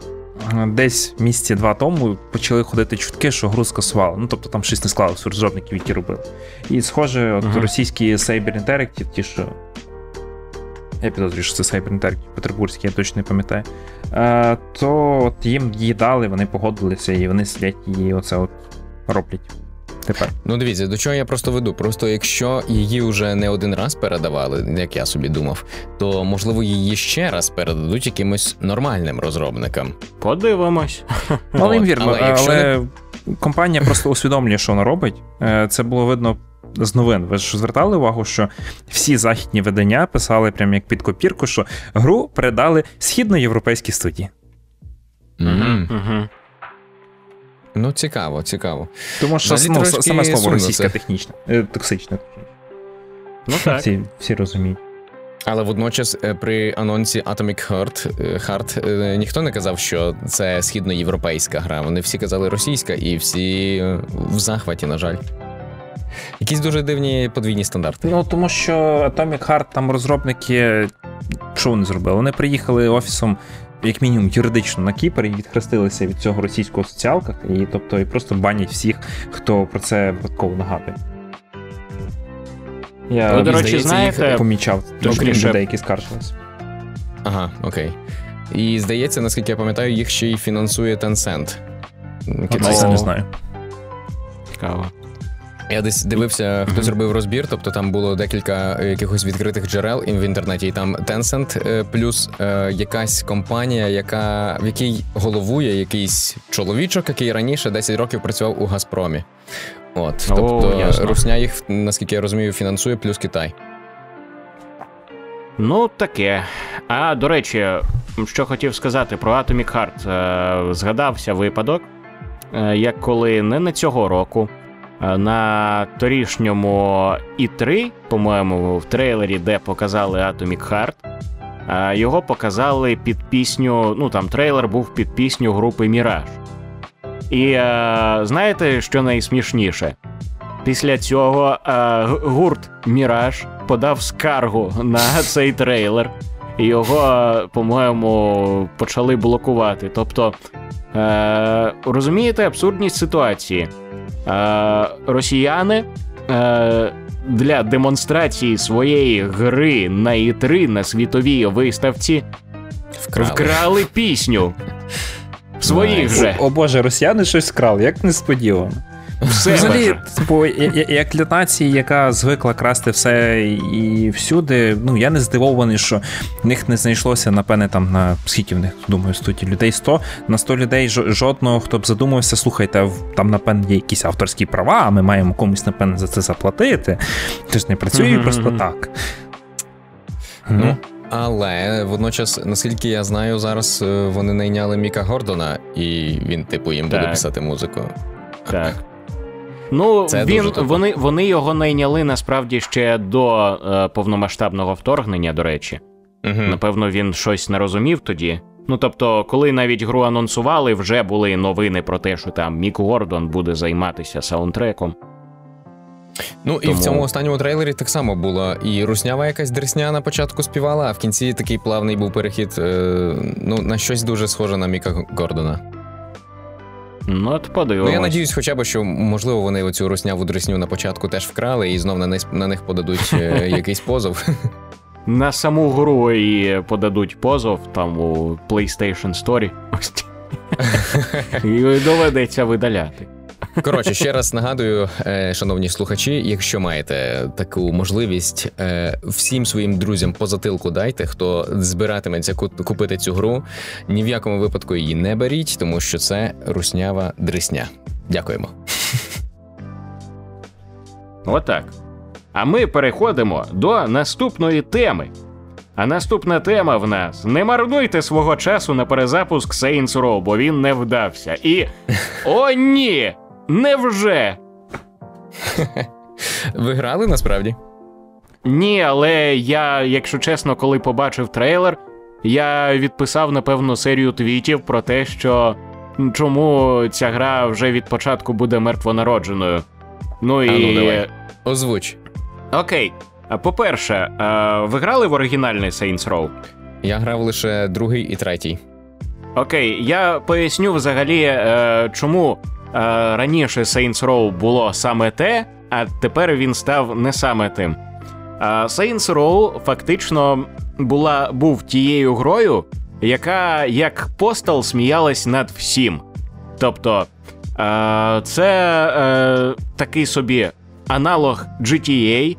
десь місяці два тому, почали ходити чутки, що гру скасували. Ну тобто там щось не склалося розробників, які робили. І схоже, от Мгм. російські Cyber Interactive, ті, що. Я підозрюю, що це Cyber Interactive Петербурзький, я точно не пам'ятаю. Е, то от їм її дали, вони погодилися, і вони сидять і оце от роблять. Тепер. Ну, дивіться, до чого я просто веду. Просто якщо її вже не один раз передавали, як я собі думав, то можливо її ще раз передадуть якимось нормальним розробникам. Подивимось. Але От, ймовірно, але але, якщо компанія просто усвідомлює, що вона робить. Е, Це було видно з новин. Ви ж звертали увагу, що всі західні видання писали прямо як під копірку, що гру передали східноєвропейській студії. Мгм. Мгм. Ну, цікаво, цікаво. Тому що ну, саме слово російська технічна, е, токсична. Ну так. Всі, всі розуміють. Але водночас е, при анонсі Atomic Heart, е, Heart ніхто не казав, що це східноєвропейська гра. Вони всі казали російська, і всі в захваті, на жаль. Якісь дуже дивні подвійні стандарти. Ну тому що Atomic Heart там розробники. Що вони зробили? Вони приїхали офісом. Як мінімум юридично на Кіпр і відхрестилися від цього російського соціалках, і тобто і просто банять всіх, хто про це випадково нагадує. Я Ви, до речі, здається, знаєте, їх- помічав Точніше- точніше людей, які скаржились. Ага, окей. І здається, наскільки я пам'ятаю, їх ще й фінансує Tencent. Китайський. я не знаю. Цікаво. Я десь дивився, хто зробив розбір, тобто там було декілька якихось відкритих джерел в інтернеті, і там Tencent е, плюс е, якась компанія, яка в якій головує якийсь чоловічок, який раніше 10 років працював у Газпромі. От, тобто ясно. Русня їх, наскільки я розумію, фінансує, плюс Китай. Ну, таке. А до речі, що хотів сказати про Atomic Heart. Е, Згадався випадок, е, як коли не на цього року, е, на торішньому І3, по-моєму, в трейлері, де показали Atomic Heart, е, його показали під пісню. Ну там трейлер був під пісню групи Міраж. І е, знаєте, що найсмішніше? Після цього е, гурт Міраж подав скаргу на цей трейлер. І його, е, по-моєму, почали блокувати. Тобто, е, розумієте абсурдність ситуації? Е, росіяни е, для демонстрації своєї гри на І3 на світовій виставці Вкрали. вкрали пісню. Своїх же. О, О боже, росіяни щось вкрали, як несподівано. Все Взагалі, типу, як для нації, яка звикла красти все і всюди, ну я не здивований, що в них не знайшлося, напевне, там на скільки в них, думаю, студі людей 100, на 100 людей жодного, хто б задумався, слухайте, там, напевне, є якісь авторські права, а ми маємо комусь, напевне, за це заплатити. Це ж не працює Мгм, просто так. Ну, але водночас, наскільки я знаю, зараз е, вони найняли Міка Гордона, і він, типу, їм буде писати музику. Так. Ну, Це він, дуже вони, вони його найняли насправді ще до е, повномасштабного вторгнення, до речі. Угу. Напевно, він щось не розумів тоді. Ну тобто, коли навіть гру анонсували, вже були новини про те, що там Мік Гордон буде займатися саунтреком. Ну і в цьому останньому трейлері так само було. І руснява якась дресня на початку співала, а в кінці такий плавний був перехід е, ну, на щось дуже схоже на Міка Гордона. Ну, от подивимось. Ну я надіюсь, хоча б, що можливо вони оцю русняву дресню на початку теж вкрали і знов на них, на них подадуть е, якийсь позов. На саму гру і подадуть позов там у PlayStation Story. І доведеться видаляти. Коротше, ще раз нагадую, е, шановні слухачі, якщо маєте таку можливість, е, всім своїм друзям по затилку дайте, хто збиратиметься ку- купити цю гру, ні в якому випадку її не беріть, тому що це руснява дресня. Дякуємо. Отак. А ми переходимо до наступної теми. А наступна тема в нас: не марнуйте свого часу на перезапуск Saints Row, бо він не вдався. І. О, ні! Невже? Ви грали насправді? Ні, але я, якщо чесно, коли побачив трейлер, я відписав, напевно, серію твітів про те, що чому ця гра вже від початку буде мертвонародженою. Ну і. А ну, давай. Озвуч. Окей. По-перше, ви грали в оригінальний Saints Row? Я грав лише другий і третій. Окей, я поясню взагалі, е, чому раніше Saints Row було саме те, а тепер він став не саме тим. Е, Saints Row фактично була, був тією грою, яка як постал сміялась над всім. Тобто, е, це е, такий собі аналог GTA.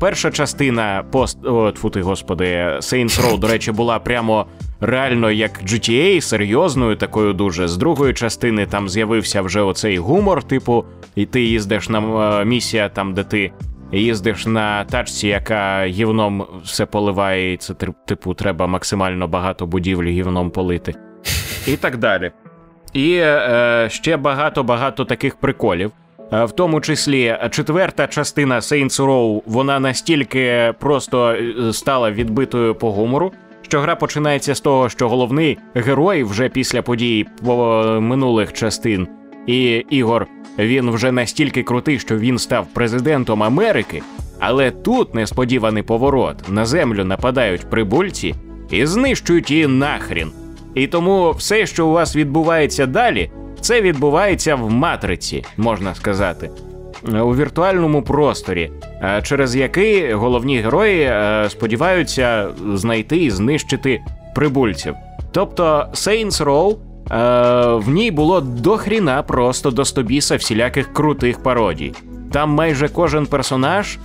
Перша частина пост. О, тьфу ти, господи, Saints Row, до речі, була прямо реально як GTA, серйозною, такою дуже. З другої частини там з'явився вже оцей гумор, типу, і ти їздиш на е, місія, там, де ти їздиш на тачці, яка гівном все поливає, і це типу треба максимально багато будівлі гівном полити. І так далі. І е, ще багато-багато таких приколів. Е, В тому числі е, четверта частина Saints Row, вона настільки просто е, стала відбитою по гумору, що гра починається з того, що головний герой вже після подій по минулих частин і Ігор, він вже настільки крутий, що він став президентом Америки. Але тут несподіваний поворот. На землю нападають прибульці і знищують її нахрін. І тому все, що у вас відбувається далі, це відбувається в матриці, можна сказати, у віртуальному просторі, е, через який головні герої е, сподіваються знайти і знищити прибульців. Тобто Saints Row е, в ній було дохріна просто до стобіса всіляких крутих пародій. там майже кожен персонаж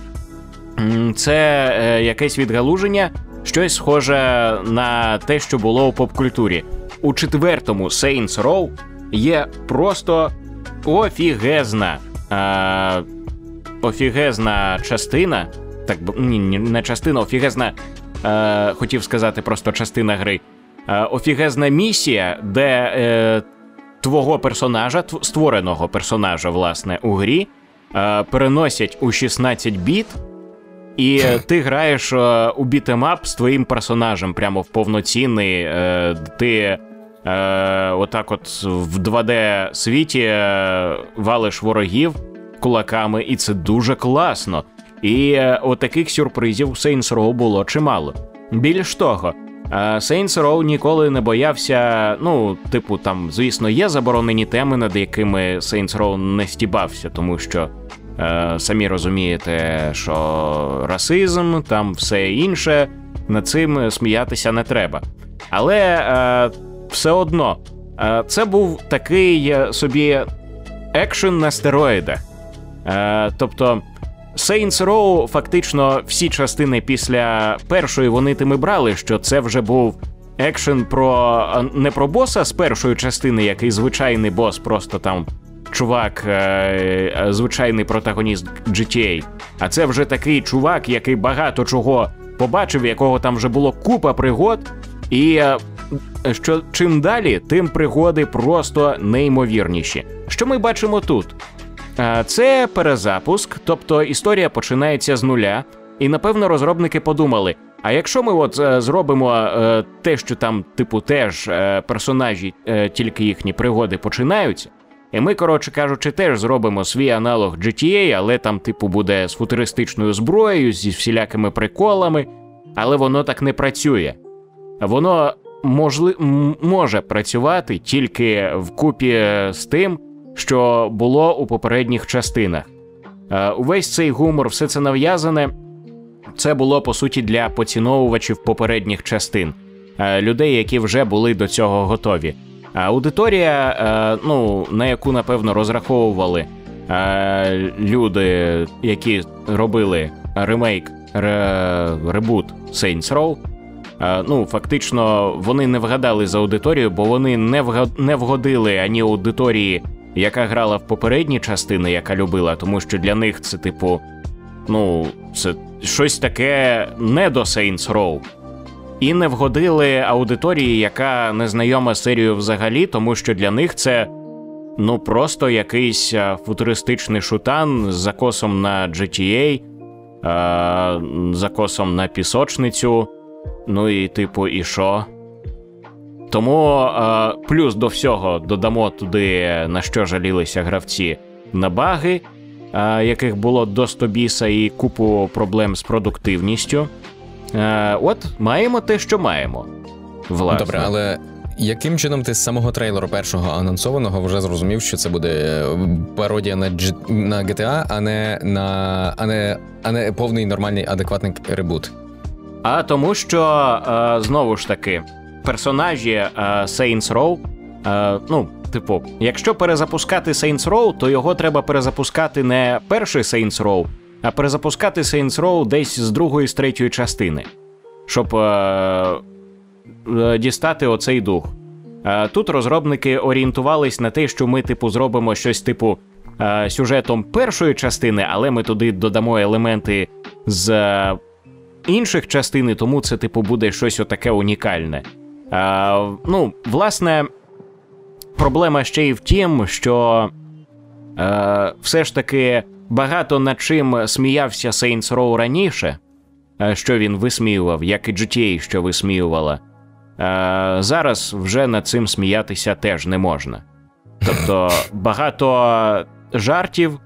це якесь відгалуження, щось схоже на те, що було у поп-культурі. У четвертому Saints Row є просто офігезна. Е, офігезна частина. Так, ні, не частина, офігезна. Е, хотів сказати просто частина гри. Е, офігезна місія, де е, твого персонажа, створеного персонажа, власне, у грі, е, переносять у 16 біт. І ти граєш е, у бітемап з твоїм персонажем, прямо в повноцінний. Е, ти е, отак от в 2D світі е, валиш ворогів кулаками, і це дуже класно. І е, отаких сюрпризів у Saints Row було чимало. Більш того, Saints Row ніколи не боявся. Ну, типу, там, звісно, є заборонені теми, над якими Saints Row не стібався, тому що. Е, самі розумієте, що расизм, там все інше, над цим сміятися не треба. Але е, все одно, е, це був такий собі екшен на стероїдах. Е, тобто. Saints Row, фактично, всі частини після першої вони тими брали, що це вже був екшен про не про боса з першої частини, який звичайний бос, просто там чувак, е, е, звичайний протагоніст GTA. А це вже такий чувак, який багато чого побачив, якого там вже було купа пригод. І е, що чим далі, тим пригоди просто неймовірніші. Що ми бачимо тут? Це перезапуск, тобто історія починається з нуля, і напевно розробники подумали: а якщо ми от зробимо те, що там, типу, теж персонажі, тільки їхні пригоди починаються, і ми, коротше кажучи, теж зробимо свій аналог GTA, але там, типу, буде з футуристичною зброєю, зі всілякими приколами, але воно так не працює. Воно можли... може працювати тільки вкупі з тим, що було у попередніх частинах. Увесь цей гумор, все це нав'язане, це було по суті для поціновувачів попередніх частин, людей, які вже були до цього готові. Аудиторія, е, ну на яку напевно розраховували е, люди, які робили ремейк ребут Saints Row, е, ну фактично вони не вгадали з аудиторією, бо вони не вгодили ані аудиторії, яка грала в попередні частини, яка любила, тому що для них це типу, ну це щось таке не до Saints Row і не вгодили аудиторії, яка не знайома з серією взагалі, тому що для них це ну просто якийсь футуристичний шутан з закосом на GTA, е, закосом на пісочницю. Ну і типу, і що? Тому е, плюс до всього додамо туди, на що жалілися гравці на баги, е, яких було до стобіса, і купу проблем з продуктивністю. Е, От маємо те, що маємо. Власне. Добре, але яким чином ти з самого трейлеру першого анонсованого вже зрозумів, що це буде е, пародія на G... на GTA, а не на а не, а не повний нормальний адекватний ребут? А тому, що е, знову ж таки персонажі е, Saints Row, е, ну. Типу, якщо перезапускати Saints Row, то його треба перезапускати не перший Saints Row, а перезапускати Saints Row десь з другої з третьої частини, щоб е- е- дістати оцей дух. Е тут розробники орієнтувались на те, що ми, типу, зробимо щось типу сюжетом першої частини, але ми туди додамо елементи з інших частин, тому це, типу, буде щось отаке унікальне. Е ну, власне, проблема ще й в тім, що е все ж таки багато над чим сміявся Saints Row раніше, е, що він висміював, як і GTA, що висміювала. Е, зараз вже над цим сміятися теж не можна. Тобто багато жартів,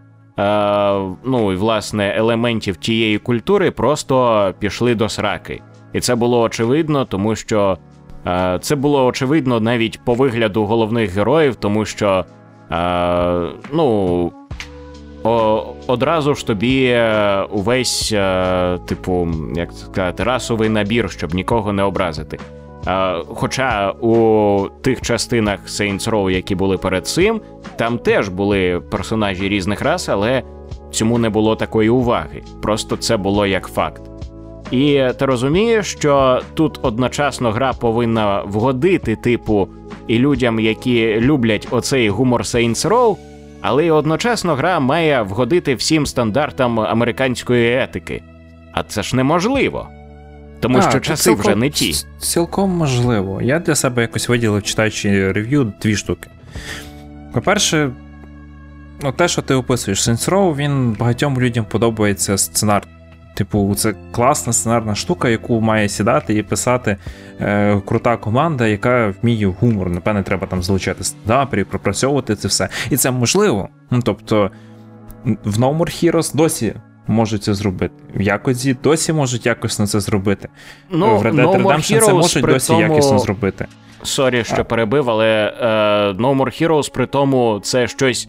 ну і власне елементів тієї культури просто пішли до сраки. І це було очевидно, тому що це було очевидно навіть по вигляду головних героїв, тому що ну, одразу ж тобі е, увесь, е, типу, як сказати, расовий набір, щоб нікого не образити. Хоча у тих частинах Saints Row, які були перед цим, там теж були персонажі різних рас, але цьому не було такої уваги. Просто це було як факт. І ти розумієш, що тут одночасно гра повинна вгодити, типу, і людям, які люблять оцей гумор Saints Row, але й одночасно гра має вгодити всім стандартам американської етики. А це ж неможливо. Тому що часи цілком, вже не ті. Цілком можливо. Я для себе якось виділив, читаючи рев'ю, дві штуки. По-перше, ну, те, що ти описуєш, Saints Row, він багатьом людям подобається сценар. Типу, це класна сценарна штука, яку має сідати і писати е, крута команда, яка вміє гумор. Напевне, треба там залучати стендаперів, пропрацьовувати це все. І це можливо. Ну, Тобто, в No More Heroes досі можуть це зробити. В Якудзі досі можуть якось на це зробити. Ну, в Red Dead, ну, Redemption це можуть досі тому- якісно зробити. Сорі, що перебив, але е, No More Heroes при тому це щось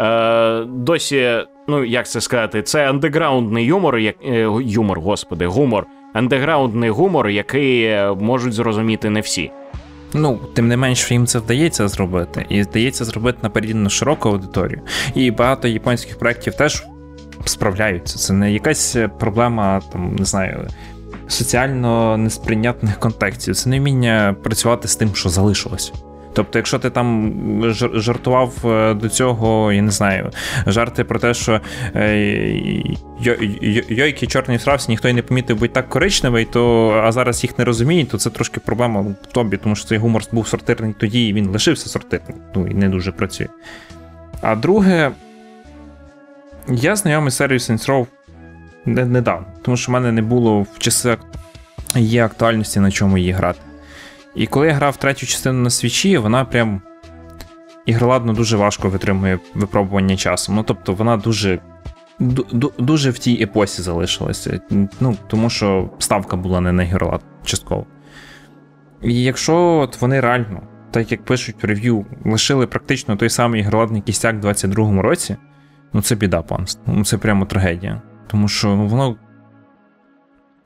е, досі, ну як це сказати, це андеграундний юмор, як, е, юмор, господи, гумор. Андеграундний гумор, який е, можуть зрозуміти не всі. Ну, тим не менш, їм це вдається зробити. І вдається зробити на порівняно широку аудиторію. І багато японських проєктів теж справляються. Це не якась проблема, там, не знаю, соціально несприйнятних контекстів. Це невміння працювати з тим, що залишилося. Тобто, якщо ти там жартував е, до цього, я не знаю, жарти про те, що е, йо- йо- йойки чорний страус ніхто й не помітив бути так коричневий, то а зараз їх не розуміють, то це трошки проблема в тобі, тому що цей гумор був сортирний тоді, і він лишився сортирним, ну і не дуже працює. А друге, я знайомий серією Saints Row недавно, тому що в мене не було в часи її актуальності на чому її грати. І коли я грав третю частину на свічі, вона прям ігроладно дуже важко витримує випробування часу. Ну тобто вона дуже. ду- ду- Дуже в тій епосі залишилася. Ну, тому що ставка була не на ігролад частково. І якщо от вони реально, так як пишуть в рев'ю, лишили практично той самий ігроладний кістяк в 22-му році, ну це біда панство. Ну це прямо трагедія. Тому що ну, воно.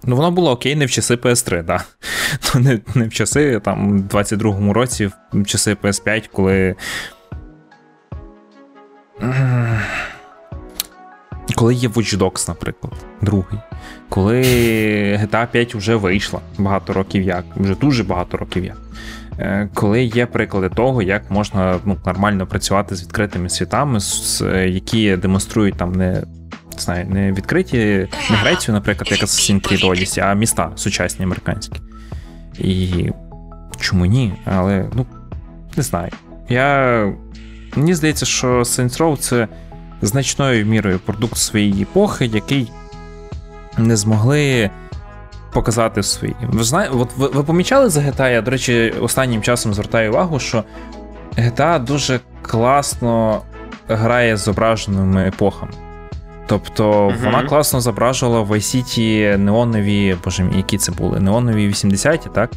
Ну, воно було окей, не в часи PS3, да. Ну, не, не в часи там, в 22-му році, в часи PS5, коли. Коли є Watch Dogs, наприклад, другий. Коли GTA 5 вже вийшла багато років як, вже дуже багато років як. Е, Коли є приклади того, як можна ну, нормально працювати з відкритими світами, з- які демонструють там не, не знаю, не відкриті не Грецію, наприклад, як Assassin's Creed Odyssey, а міста сучасні американські. І чому ні? Але ну не знаю. Я. Мені здається, що Saints Row це значною мірою продукт своєї епохи, який не змогли показати свої. Ви знаєте, от ви, ви помічали за GTA? Я, до речі, останнім часом звертаю увагу, що GTA дуже класно грає з зображеними епохами. Тобто Мгм. вона класно зображувала в Vice City неонові, боже мій, які це були? Неонові 80-ті, так?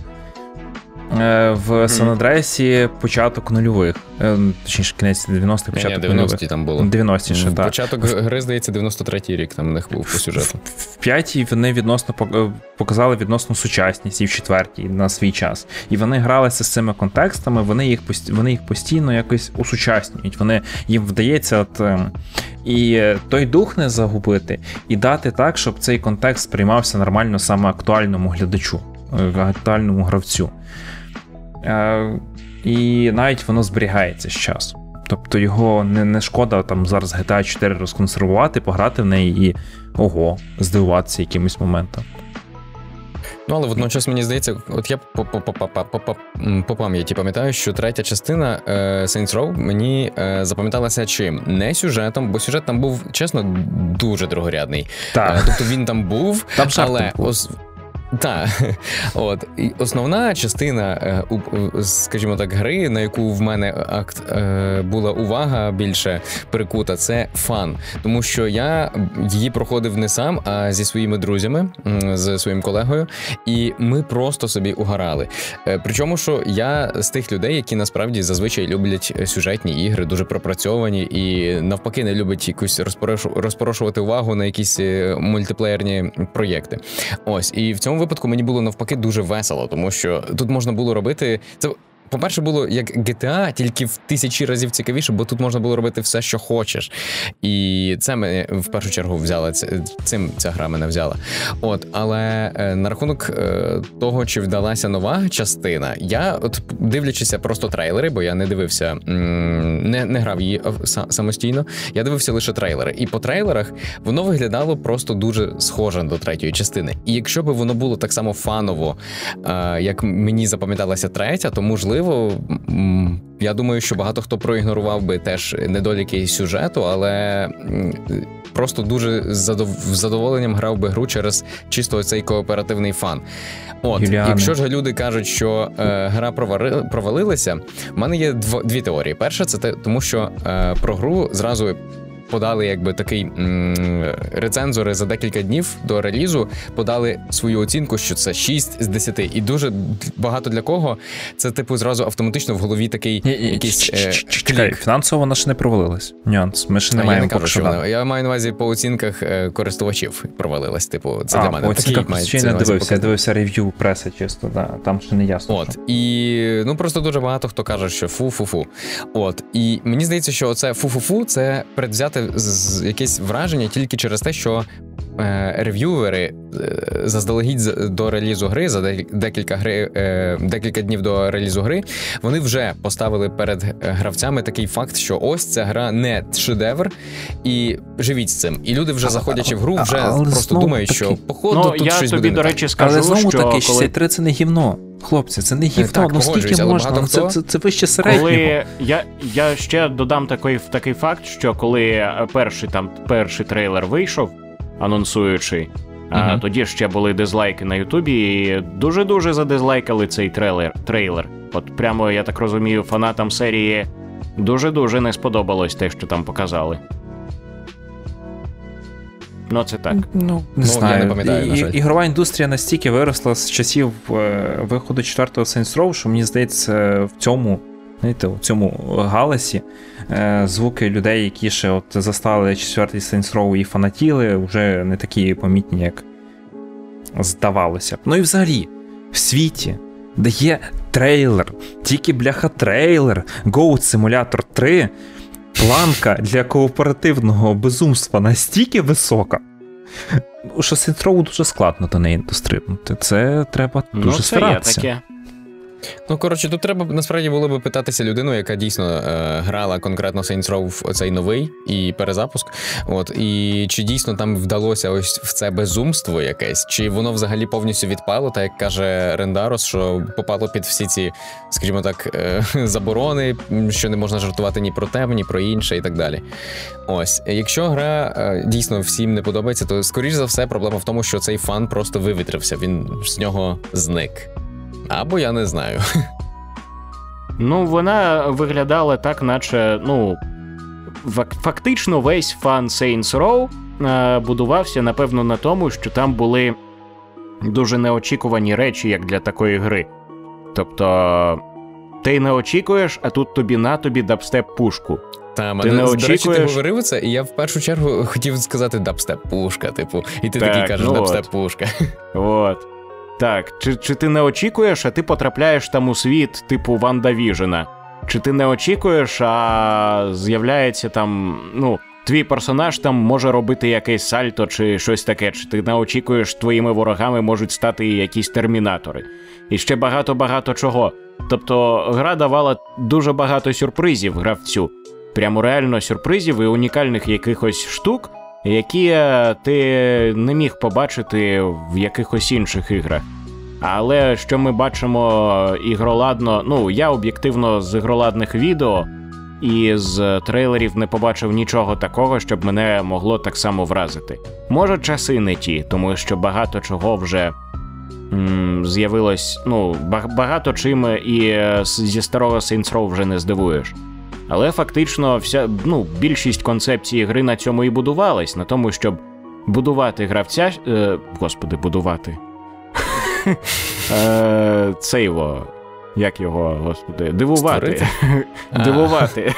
Е, В Сан-Андресі початок нульових. Е, Точніше, кінець 90-х, початок ні, нульових. 90-ті там було. 90-ті ще, так. Початок гри, здається, 93-й рік там у них був по сюжету. В п'ятій вони відносно е, показали відносно сучасність і в четвертій на свій час. І вони гралися з цими контекстами, вони їх вони їх постійно якось усучаснюють. Вони їм вдається от, і той дух не загубити, і дати так, щоб цей контекст сприймався нормально саме актуальному глядачу, актуальному гравцю. Е, І навіть воно зберігається з часу. Тобто його не, не шкода там зараз GTA 4 розконсервувати, пограти в неї і ого, здивуватися якимось моментом. Ну, але водночас мені здається, от я по, по, по, по, по, по, м, по пам'яті пам'ятаю, що третя частина е, Saints Row мені е, запам'яталася чим? Не сюжетом, бо сюжет там був, чесно, дуже другорядний. Е, Так, тобто він там був, там але були. ос... Так, от і основна частина, е, скажімо так, гри, на яку в мене акт е, була увага більше перекута, це фан. Тому що я її проходив не сам, а зі своїми друзями, з своїм колегою, і ми просто собі угорали. Е, Причому, що я з тих людей, які насправді зазвичай люблять сюжетні ігри, дуже пропрацьовані, і навпаки не любить якусь розпорошу- розпорошувати увагу на якісь мультиплеєрні проєкти. Ось і в цьому випадку мені було навпаки дуже весело, тому що тут можна було робити це. По-перше, було як GTA, тільки в тисячі разів цікавіше, бо тут можна було робити все, що хочеш. І це мене в першу чергу взяла цим ця гра мене взяла. От, але е, на рахунок е, того, чи вдалася нова частина, я от дивлячися просто трейлери, бо я не дивився, не не грав її самостійно. Я дивився лише трейлери. І по трейлерах воно виглядало просто дуже схоже до третьої частини. І якщо б воно було так само фаново, е, як мені запам'яталася третя, то можливо, я думаю, що багато хто проігнорував би теж недоліки сюжету, але просто дуже з задоволенням грав би гру через чисто цей кооперативний фан. От, Юліани. якщо ж люди кажуть, що е, гра провалилася, в мене є дв- дві теорії. Перша, це те, тому що е, про гру зразу подали якби такий м- рецензори за декілька днів до релізу, подали свою оцінку, що це 6 з 10. І дуже багато для кого це, типу, зразу автоматично в голові такий якийсь. Е, чекай, фінансово вона ж не провалилась. Нюанс. Ми ж не маємо. Я кажу, вона. Я маю на увазі по оцінках е, користувачів провалилась. Типу, це для мене. Ще не дивився, я дивився рев'ю преси, чисто, да. там ще не ясно. От. І ну просто дуже багато хто каже, що фу-фу-фу. От. І мені здається, що це фу-фу-фу це предвзяти з якесь враження тільки через те, що е, рев'ювери е, заздалегідь до релізу гри за декілька гри, е, декілька днів до релізу гри, вони вже поставили перед гравцями такий факт, що ось ця гра не шедевр, і живіть з цим. І люди вже заходячи в гру, вже а, просто думають, таки... що походу ну, тут я щось тобі, буде до речі, скажу, але знову що таки 63 це не гівно. Хлопці, це не гівно, так, ну скільки можна, ну, це, це це, вище середнього. Коли я я ще додам такий такий факт, що коли перший там перший трейлер вийшов, анонсуючи, uh-huh. а, тоді ще були дизлайки на Ютубі, і дуже-дуже задизлайкали цей трейлер. трейлер. От прямо, я так розумію, фанатам серії дуже-дуже не сподобалось те, що там показали. Ну, це так. Ну, не ну, знаю. Я не пам'ятаю, І, Ігрова індустрія настільки виросла з часів е, виходу четвертого Saints Row, що мені здається, в цьому знаєте, в цьому галасі е, звуки людей, які ще от застали четвертий Saints Row і фанатіли, вже не такі помітні, як здавалося б. Ну і взагалі, в світі, де є трейлер, тільки бляха трейлер, Goat Simulator 3 планка для кооперативного безумства настільки висока, що Синтрову дуже складно до неї дострибнути. Це треба ну, дуже ну, це старатися. Є таке. Ну, коротше, тут треба насправді було би питатися людину, яка дійсно е, грала конкретно Saints Row цей новий і перезапуск. От і чи дійсно там вдалося ось в це безумство якесь, чи воно взагалі повністю відпало, так як каже Рендарос, що попало під всі ці, скажімо так, е, заборони, що не можна жартувати ні про те, ні про інше, і так далі. Ось, якщо гра е, дійсно всім не подобається, то скоріш за все проблема в тому, що цей фан просто вивітрився, він з нього зник. Або я не знаю. Ну, вона виглядала так, наче, ну. Фактично, весь фан Saints Row е, будувався, напевно, на тому, що там були дуже неочікувані речі, як для такої гри. Тобто, ти не очікуєш, а тут тобі на тобі дабстеп пушку. Та, мене, не очікуєш... до речі, ти говорив це, і я в першу чергу хотів сказати дабстеп пушка, типу, і ти так, такий кажеш, ну дабстеп пушка. От. Так, чи чи ти не очікуєш, а ти потрапляєш там у світ, типу Ванда Віжена? Чи ти не очікуєш, а з'являється там, ну, твій персонаж там може робити якесь сальто чи щось таке, чи ти не очікуєш, твоїми ворогами можуть стати якісь термінатори. І ще багато-багато чого. Тобто гра давала дуже багато сюрпризів гравцю. Прямо реально сюрпризів і унікальних якихось штук, які е, ти не міг побачити в якихось інших іграх. Але що ми бачимо ігроладно, ну я об'єктивно з ігроладних відео і з трейлерів не побачив нічого такого, щоб мене могло так само вразити. Може, часи не ті, тому що багато чого вже м, з'явилось. Ну, багато чим і е, зі старого Saints Row вже не здивуєш. Але фактично, вся ну, більшість концепції гри на цьому і будувалась, на тому, щоб будувати гравця. Е, Господи, будувати. Е, Це його. Як його, господи, дивувати. Дивувати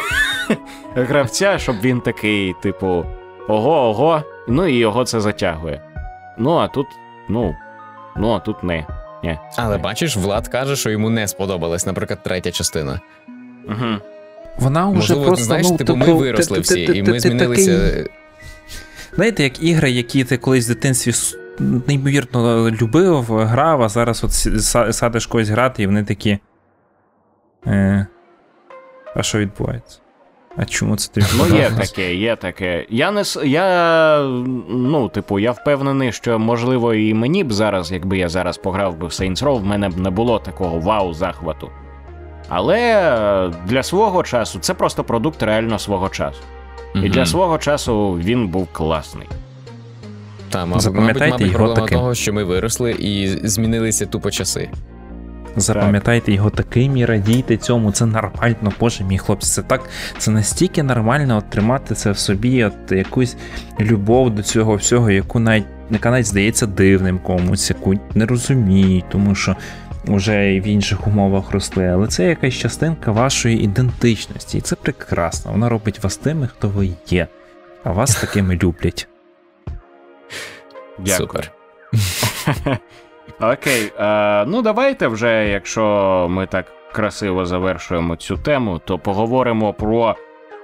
гравця, щоб він такий, типу, ого, ого. Ну і його це затягує. Ну, а тут, ну, ну, а тут не. Ні. Але бачиш, Влад каже, що йому не сподобалась, наприклад, третя частина. Угу. Вона вже Можливо, просто, знаєш, ну, типу, ми типу, виросли всі, і ми змінилися. Знаєте, як ігри, які ти колись в дитинстві неймовірно любив, грав, а зараз от садиш когось грати, і вони такі. Е, а що відбувається? А чому це ти Ну, є таке, є таке. Я не я, ну, типу, я впевнений, що можливо і мені б зараз, якби я зараз пограв би в Saints Row, в мене б не було такого вау-захвату. Але е, для свого часу це просто продукт реально свого часу. І для свого часу він був класний. Та, мабуть, Запам'ятайте мабуть, мабуть, його проблема таким. того, що ми виросли і змінилися тупо часи. Запам'ятайте його таким і радійте цьому. Це нормально, боже мій хлопці. Це так, це настільки нормально от тримати це в собі, от якусь любов до цього всього, яку навіть яка навіть здається дивним комусь, яку не розуміють, тому що вже і в інших умовах росли. Але це якась частинка вашої ідентичності, і це прекрасно. Вона робить вас тими, хто ви є. А вас такими люблять. Дякую. Супер. Окей, е, ну давайте вже, якщо ми так красиво завершуємо цю тему, то поговоримо про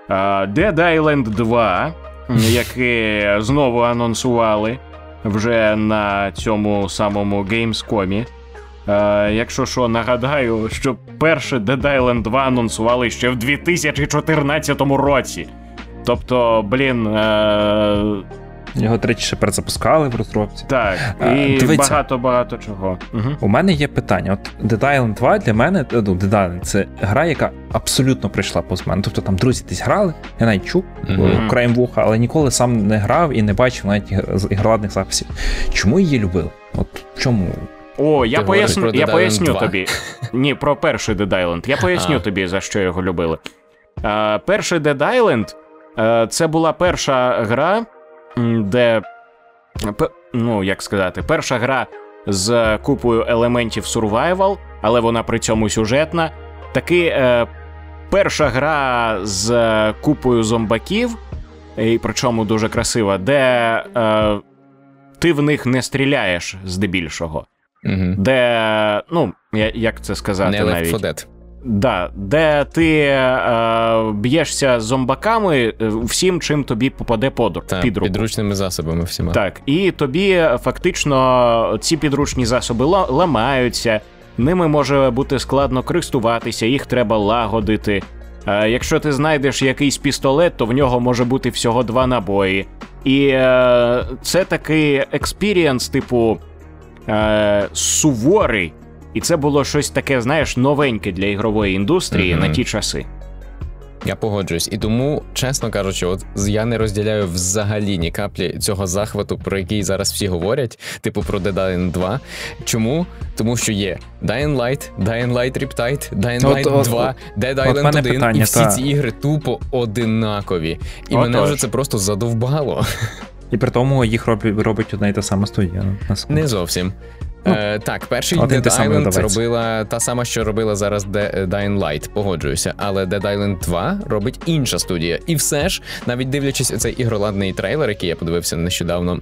е, Dead Island 2, який знову анонсували вже на цьому самому Gamescom. Е, якщо що, нагадаю, що перший Dead Island 2 анонсували ще в 2014 році. Тобто, блін, е, Його тричі ще перезапускали в розробці. так, і багато-багато чого. Угу. У мене є питання. От Dead Island 2 для мене, е, ну, Dead Island це гра, яка абсолютно прийшла повз мене. Тобто там друзі десь грали, я навіть чув Мгм. mm краєм вуха, але ніколи сам не грав і не бачив навіть ігроладних записів. Чому її любили? От в чому? О, я Ти поясню, я поясню 2? тобі. Ні, про перший Dead Island. Я поясню А. тобі, за що його любили. Е, перший Dead Island е, це була перша гра, де. п- Ну, як сказати, перша гра з купою елементів survival, але вона при цьому сюжетна. Таки е, перша гра з купою зомбаків, і причому дуже красива, де е, ти в них не стріляєш здебільшого Угу. де, ну, я- як це сказати Не навіть. 4 Dead. Да, де ти е, б'єшся з зомбаками е, всім, чим тобі попаде под, Та, під руку. підручними засобами всіма. Так, і тобі фактично ці підручні засоби ла- ламаються, ними може бути складно користуватися, їх треба лагодити. Е, якщо ти знайдеш якийсь пістолет, то в нього може бути всього два набої. І е, це такий експірієнс, типу е, суворий. І це було щось таке, знаєш, новеньке для ігрової індустрії Мгм. на ті часи. Я погоджуюсь. І тому, чесно кажучи, от я не розділяю взагалі ні каплі цього захвату, про який зараз всі говорять, типу про Dead Island 2. Чому? Тому що є Dying Light, Dying Light Riptide, Dying Light от- 2, Dead Island мене 1, питання, і всі та. ці ігри тупо одинакові. І мене вже це просто задовбало. І при тому їх робить, робить одна і та сама студія. ну. Не зовсім. Ну, е, так, перший один Dead Island робила та сама, що робила зараз De- Dying Light, погоджуюся. Але Dead Island 2 робить інша студія. І все ж, навіть дивлячись цей ігроладний трейлер, який я подивився нещодавно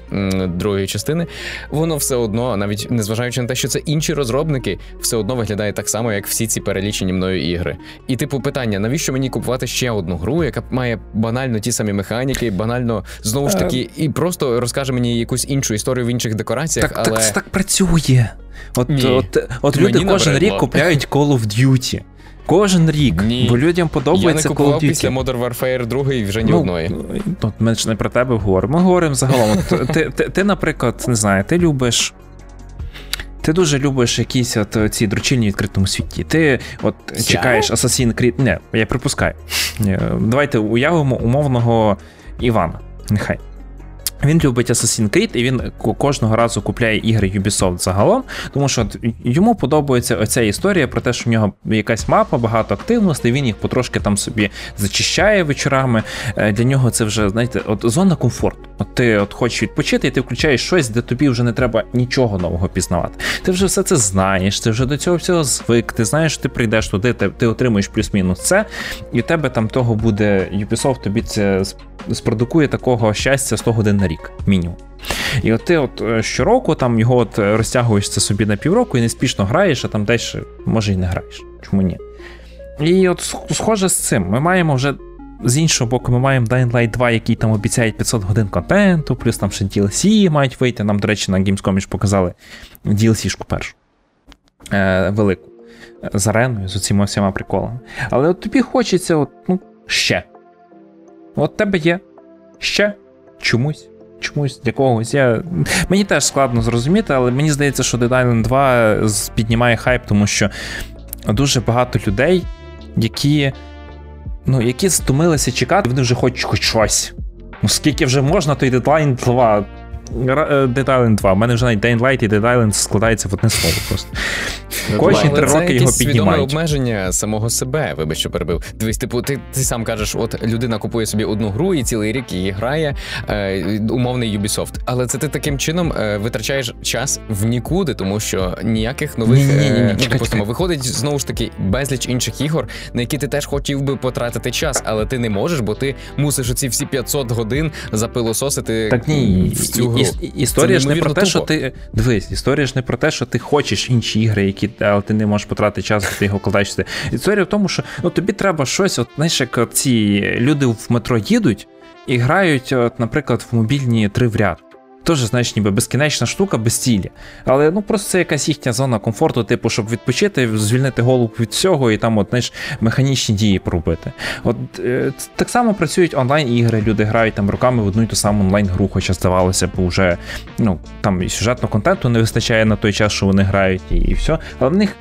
другої частини, воно все одно, навіть незважаючи на те, що це інші розробники, все одно виглядає так само, як всі ці перелічені мною ігри. І типу питання: навіщо мені купувати ще одну гру, яка має банально ті самі механіки, банально знову ж таки, і просто розкаже мені якусь іншу історію в інших декораціях, Так, але так, так працює. От, Ні. от, от Мені люди кожен набридло. рік купляють Call of Duty. Кожен рік. Ні. Бо людям я не подобається Call of Duty. після Modern Warfare 2 вже ні ну, одної. От ми ж не про тебе говоримо. Ми говоримо загалом. От, ти, ти, ти, наприклад, не знаю, ти любиш. Ти дуже любиш якісь от ці дручильні в відкритому світі. Ти от Я? чекаєш Assassin's Creed. Не, я припускаю. Давайте уявимо умовного Івана. Нехай. Він любить Assassin's Creed, і він кожного разу купляє ігри Ubisoft загалом, тому що йому подобається оця історія про те, що в нього якась мапа, багато активностей, він їх потрошки там собі зачищає вечорами. Е, Для нього це вже, знаєте, от зона комфорту. От ти от хочеш відпочити, і ти включаєш щось, де тобі вже не треба нічого нового пізнавати. Ти вже все це знаєш, ти вже до цього всього звик, ти знаєш, що ти прийдеш туди, ти, ти отримуєш плюс-мінус це, і у тебе там того буде Ubisoft тобі це спродукує такого щастя 100 годин на рік, мінімум. І от ти от е, щороку там його от розтягуєш це собі на півроку і неспішно граєш, а там десь може і не граєш. Чому ні? І от схоже з цим, ми маємо вже. З іншого боку, ми маємо Dying Light 2, який там обіцяють 500 годин контенту, плюс там ще DLC мають вийти. Нам, до речі, на Gamescom ж показали DLC-шку першу. Е, Велику. З ареною, з цими всіма приколами. Але от тобі хочеться, от, ну, ще. От тебе є. Ще чомусь. Чомусь для когось. Я... Мені теж складно зрозуміти, але мені здається, що Dead Island 2 піднімає хайп, тому що дуже багато людей, які ну, які стомилися чекати, вони вже хочуть хоч щось. Ну, скільки вже можна, той Deadline 2. Dead Island 2. У мене вже навіть Dying Light і Dead Island складається в одне слово просто. Кожні три роки його піднімають. Це свідоме обмеження самого себе, вибач, що перебив. Дивись, типу, ти ти сам кажеш, от людина купує собі одну гру і цілий рік її грає, е, умовний Ubisoft. Але це ти таким чином е, витрачаєш час в нікуди, тому що ніяких нових е, ну, допустимо, виходить знову ж таки безліч інших ігор, на які ти теж хотів би потратити час, але ти не можеш, бо ти мусиш оці всі 500 годин запилососити так, ні, в цю гру. Історія ж не про те, тупо. що ти дивись, історія ж не про те, що ти хочеш інші ігри, які але ти не можеш потратити час, ти його кладаєшся. Історія в тому, що ну, тобі треба щось, от знаєш, як ці люди в метро їдуть і грають, от, наприклад, в мобільні три в ряд. Теж, знаєш, ніби безкінечна штука без цілі. Але ну просто це якась їхня зона комфорту, типу, щоб відпочити, звільнити голову від всього і там, от, знаєш, механічні дії поробити. От е, так само працюють онлайн-ігри, люди грають там руками в одну і ту саму онлайн-гру, хоча здавалося б, вже ну, там і сюжетного контенту не вистачає на той час, що вони грають, і, і все. Але в них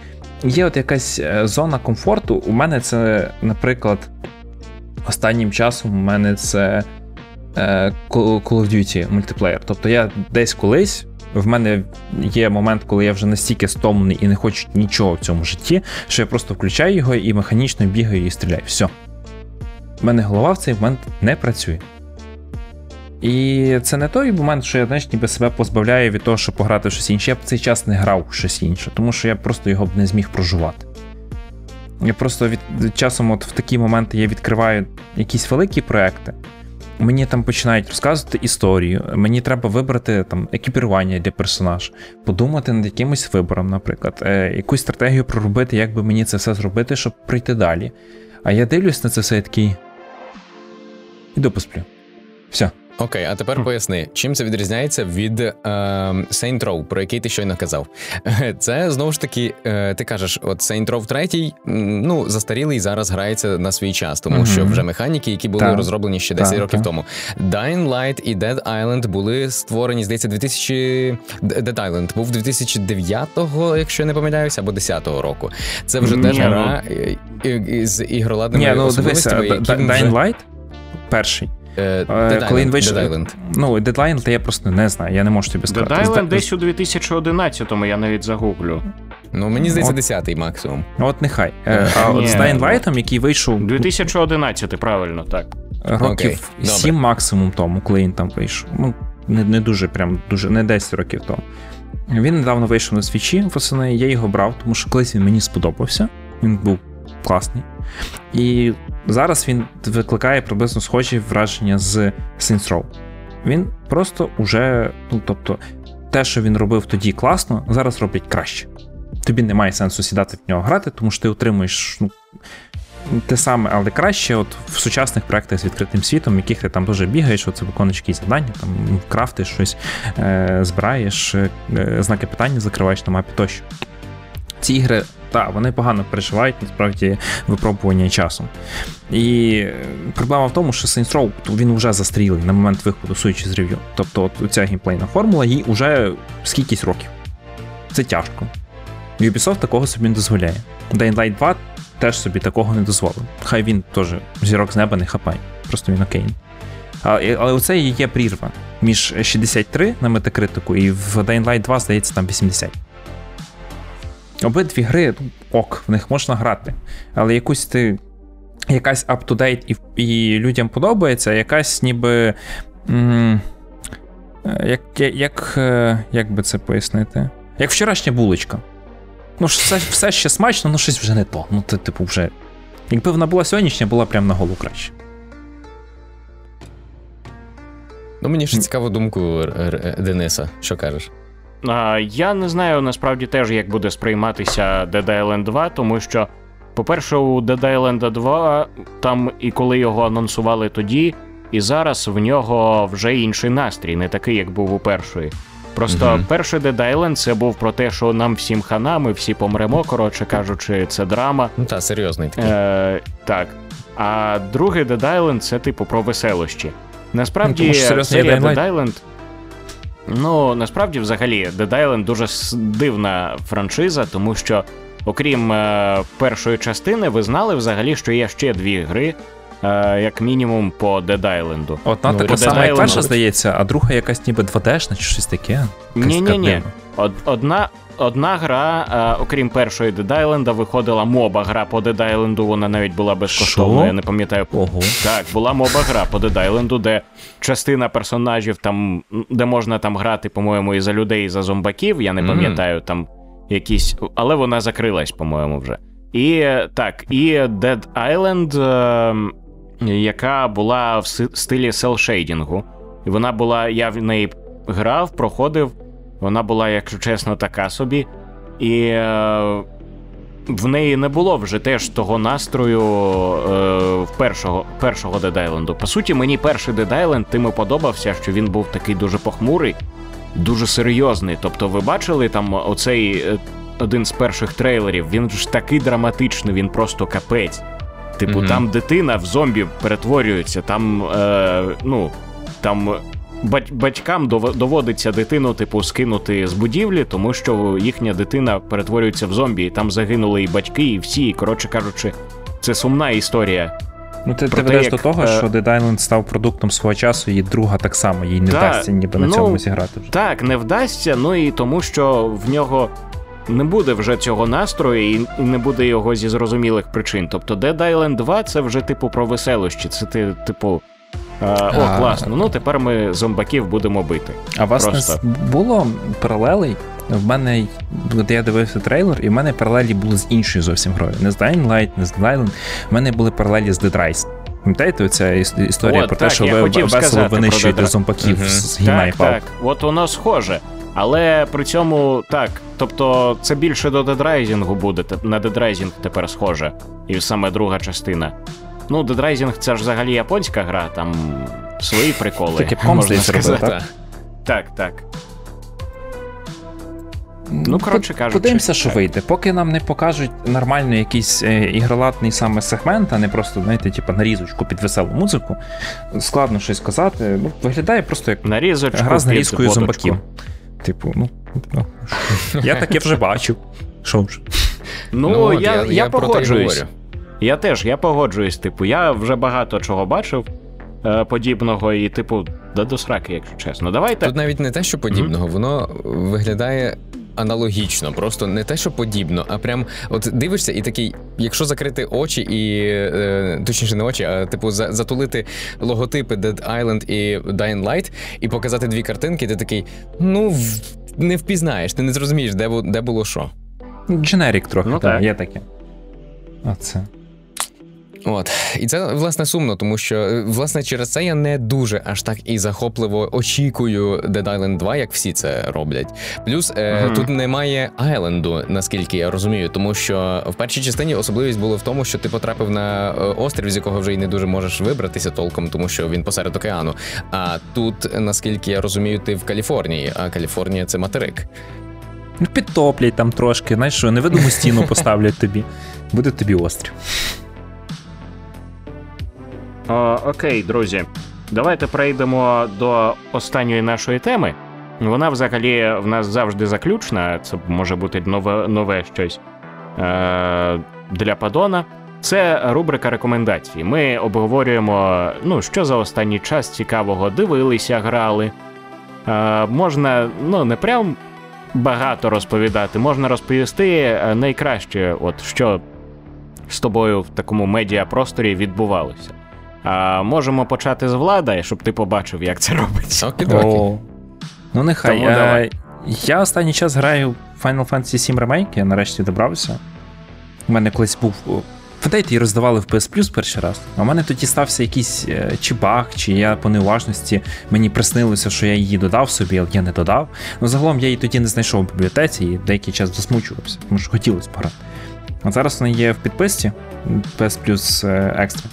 є от якась е, зона комфорту. У мене це, наприклад, останнім часом у мене це. Е, Call of Duty мультиплеєр. Тобто я десь колись. В мене є момент, коли я вже настільки стомлений і не хочу нічого в цьому житті, що я просто включаю його і механічно бігаю і стріляю. Все. У мене голова в цей момент не працює. І це не той момент, що я знаєш, ніби себе позбавляю від того, щоб пограти в щось інше. Я б цей час не грав в щось інше, тому що я просто його б не зміг проживати. Я просто від часом, от в такі моменти я відкриваю якісь великі проекти. Мені там починають розказувати історію, мені треба вибрати там екіпірування для персонаж, подумати над якимось вибором, наприклад, е, якусь стратегію проробити, як би мені це все зробити, щоб прийти далі. А я дивлюсь на це все і такий. Іду посплю. Все. Окей, а тепер поясни, чим це відрізняється від е, Saint Row, про який ти щойно казав. Це знову ж таки, е, ти кажеш, от Saint Row 3, ну, застарілий зараз грається на свій час, тому mm-hmm. що вже механіки, які були так. розроблені ще 10 так, років так. тому. Dying Light і Dead Island були створені, здається, 2000... Dead Island був 2009-го, якщо я не помиляюся, або 10-го року. Це вже теж ну. гра е, з ігроладними ну, Dying Light перший. Е, Dead коли він вийшов. Ну, дедлайн, то я просто не знаю, я не можу тобі сказати. Dead Island десь у 2011-му, я навіть загуглю. Ну, мені здається, 10-й максимум. Ну, от нехай. Е, а от з Dying Light, який вийшов. 2011, правильно, так. Років 7 максимум тому, коли він там вийшов. Ну, не не дуже, прям дуже, не 10 років тому. Він недавно вийшов на свічі восени, я його брав, тому що колись він мені сподобався. Він був класний. І зараз він викликає приблизно схожі враження з Saints Row. Він просто уже, ну тобто, те, що він робив тоді класно, зараз роблять краще. Тобі немає сенсу сідати в нього грати, тому що ти отримуєш ну, те саме, але краще от в сучасних проектах з відкритим світом, яких ти там дуже бігаєш, оце виконуєш якісь завдання, там крафтиш щось, е, збираєш, е, знаки питання закриваєш на мапі тощо. Ці ігри так, вони погано переживають насправді випробування часом. І е, проблема в тому, що Saints Row він вже застрілий на момент виходу, суючи з рев'ю. Тобто от ця геймплейна формула їй вже скількись років. Це тяжко. Ubisoft такого собі не дозволяє. Dying Light 2 теж собі такого не дозволив. Хай він теж зірок з неба не хапає, просто він окей. Але, але оце є прірва між 63 на метакритику і в Dying Light 2, здається, там 80. Обидві гри ну, ок, в них можна грати. Але якусь ти. Якась up-to-date і і людям подобається, якась ніби. М- як як, як би це пояснити? Як вчорашня булочка. Ну, все все ще смачно, ну щось вже не то. Ну, ти, типу, вже. Якби вона була сьогоднішня, була прямо на голову краще. Ну, мені ще цікаво думку Р- Дениса. Що кажеш? А, Я не знаю насправді теж, як буде сприйматися Dead Island 2, тому що, по-перше, у Dead Island 2 там і коли його анонсували тоді, і зараз в нього вже інший настрій, не такий, як був у першої. Просто Мгм. перший Dead Island це був про те, що нам всім хана, ми всі помремо, коротше кажучи, це драма. Ну та серйозний такий. Е, так. А другий Dead Island це типу про веселощі. Насправді, Ну, тому серйозний серія Dead Island. Ну, насправді, взагалі, Dead Island дуже дивна франшиза, тому що, окрім е, першої частини, ви знали взагалі, що є ще дві гри, е, як мінімум, по Dead Island. Одна Ну, така сама, як перша, здається, а друга якась ніби 2D-шна чи щось таке. Ні, ні, ні. Од, одна, одна гра, е, окрім першої Dead Island, виходила моба гра по Dead Island, вона навіть була безкоштовною, я не пам'ятаю Ого. Так, була моба гра по Dead Island, де частина персонажів там, де можна там грати, по-моєму, і за людей, і за зомбаків, я не пам'ятаю там якісь. Але вона закрилась, по-моєму, вже. І так, і Dead Island, е, яка була в стилі селшейдінгу. І вона була, я в неї грав, проходив. Вона була, якщо чесно, така собі. І е, в неї не було вже теж того настрою е, першого, першого Dead Island. По суті, мені перший Dead Island тим і подобався, що він був такий дуже похмурий, дуже серйозний. Тобто, ви бачили там оцей е, один з перших трейлерів, він ж такий драматичний, він просто капець. Типу, Мгм. там дитина в зомбі перетворюється, там, е, ну, там батькам доводиться дитину, типу, скинути з будівлі, тому що їхня дитина перетворюється в зомбі, і там загинули і батьки, і всі. І, коротше кажучи, це сумна історія. Ну, ти, ти ведеш як, до того, е, що Dead Island став продуктом свого часу, і друга так само, їй не Та, вдасться ніби на ну, цьому зіграти вже. Так, не вдасться, ну і тому, що в нього не буде вже цього настрою, і і не буде його зі зрозумілих причин. Тобто Dead Island 2 це вже типу про веселощі. Це ти, типу. Е, О, класно. Ну тепер ми зомбаків будемо бити. А вас просто. було паралелей? В мене, я дивився трейлер, і в мене паралелі були з іншою зовсім грою. Не з Dying Light, не з Island. В мене були паралелі з Dead Rise. Пам'ятаєте оця історія От, про те, що ви хотів весело винищуєте зомбаків Мгм. з гімна Так, так, от воно схоже. Але при цьому так. Тобто це більше до Dead Rising буде. На Dead Rising тепер схоже. І саме друга частина. Ну, Dead Rising це ж взагалі японська гра, там свої приколи. Таке можна сказати. так? Так, так. Ну, коротше кажучи, Подивимося, що вийде. Поки нам не покажуть нормально якийсь е, ігролатний саме сегмент, а не просто, знаєте, типу, нарізочку під веселу музику. Складно щось казати. Ну, виглядає просто як Нарізочку гра з нарізкою зомбаків. Типу, ну, ну, я таке вже бачив. Що ж? Ну, от я, я, те й погоджуюсь. Я теж, я погоджуюсь. Типу, я вже багато чого бачив е, подібного, і, типу, да до сраки, якщо чесно. Давайте. Тут навіть не те, що подібного, воно виглядає. Аналогічно, просто не те, що подібно, а прям от дивишся, і такий, якщо закрити очі, і е, точніше не очі, а типу за, затулити логотипи Dead Island і Dying Light, і показати дві картинки, ти такий, ну в- не впізнаєш, ти не зрозумієш, де, де було що. Дженерік трохи, Ну, так, так. є таке. А це. От і це власне сумно, тому що е, власне через це я не дуже аж так і захопливо очікую Dead Island 2, як всі це роблять. Плюс е, Мгм. тут немає Айленду, наскільки я розумію, тому що в першій частині особливість було в тому, що ти потрапив на е, острів, з якого вже й не дуже можеш вибратися толком, тому що він посеред океану. А тут, наскільки я розумію, ти в Каліфорнії, а Каліфорнія це материк. Ну, підтоплять там трошки, знаєш що, невидиму стіну поставлять тобі. Буде тобі острів. О, окей, друзі, давайте перейдемо до останньої нашої теми. Вона взагалі в нас завжди заключна. Це може бути нове, нове щось е, для Падона. Це рубрика рекомендацій. Ми обговорюємо, ну, що за останній час цікавого дивилися, грали. Е, можна, ну, не прям багато розповідати, можна розповісти е, найкраще, от що з тобою в такому медіапросторі відбувалося. А можемо почати з влада, щоб ти побачив, як це робиться. Окей-докі. О. Ну, нехай. Тому Е, давай. Я останній час граю в Final Fantasy VII Remake, я нарешті добрався. У мене колись був о, її роздавали в PS Plus перший раз. А в мене тоді стався якийсь е, чи баг, чи я по неуважності мені приснилося, що я її додав собі, але я не додав. Ну загалом я її тоді не знайшов в бібліотеці і деякий час засмучувався, тому що хотілося пограти. А зараз вона є в підписці PS Plus Extra.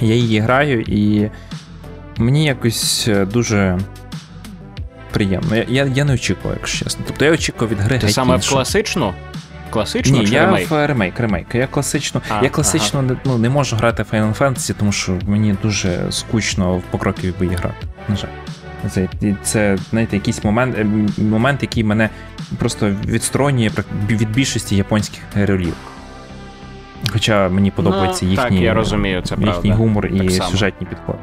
Я її граю і мені якось е, дуже приємно. Я я, я не очікував, якщо чесно. Тобто я очікував від гри. Ти саме в класичну? Класичну Ні, чи я ремейк? в ремейк, ремейк. Я класично, А, я класично не, ну, не можу грати в Final Fantasy, тому що мені дуже скучно в покрокові бої грати. На жаль. Це, це знаєте, якийсь момент, е, момент, який мене просто відсторонює від більшості японських ролів. Хоча мені подобається Ну, їхній, так, я розумію, це їхній правда. гумор Так і само. сюжетні підходи.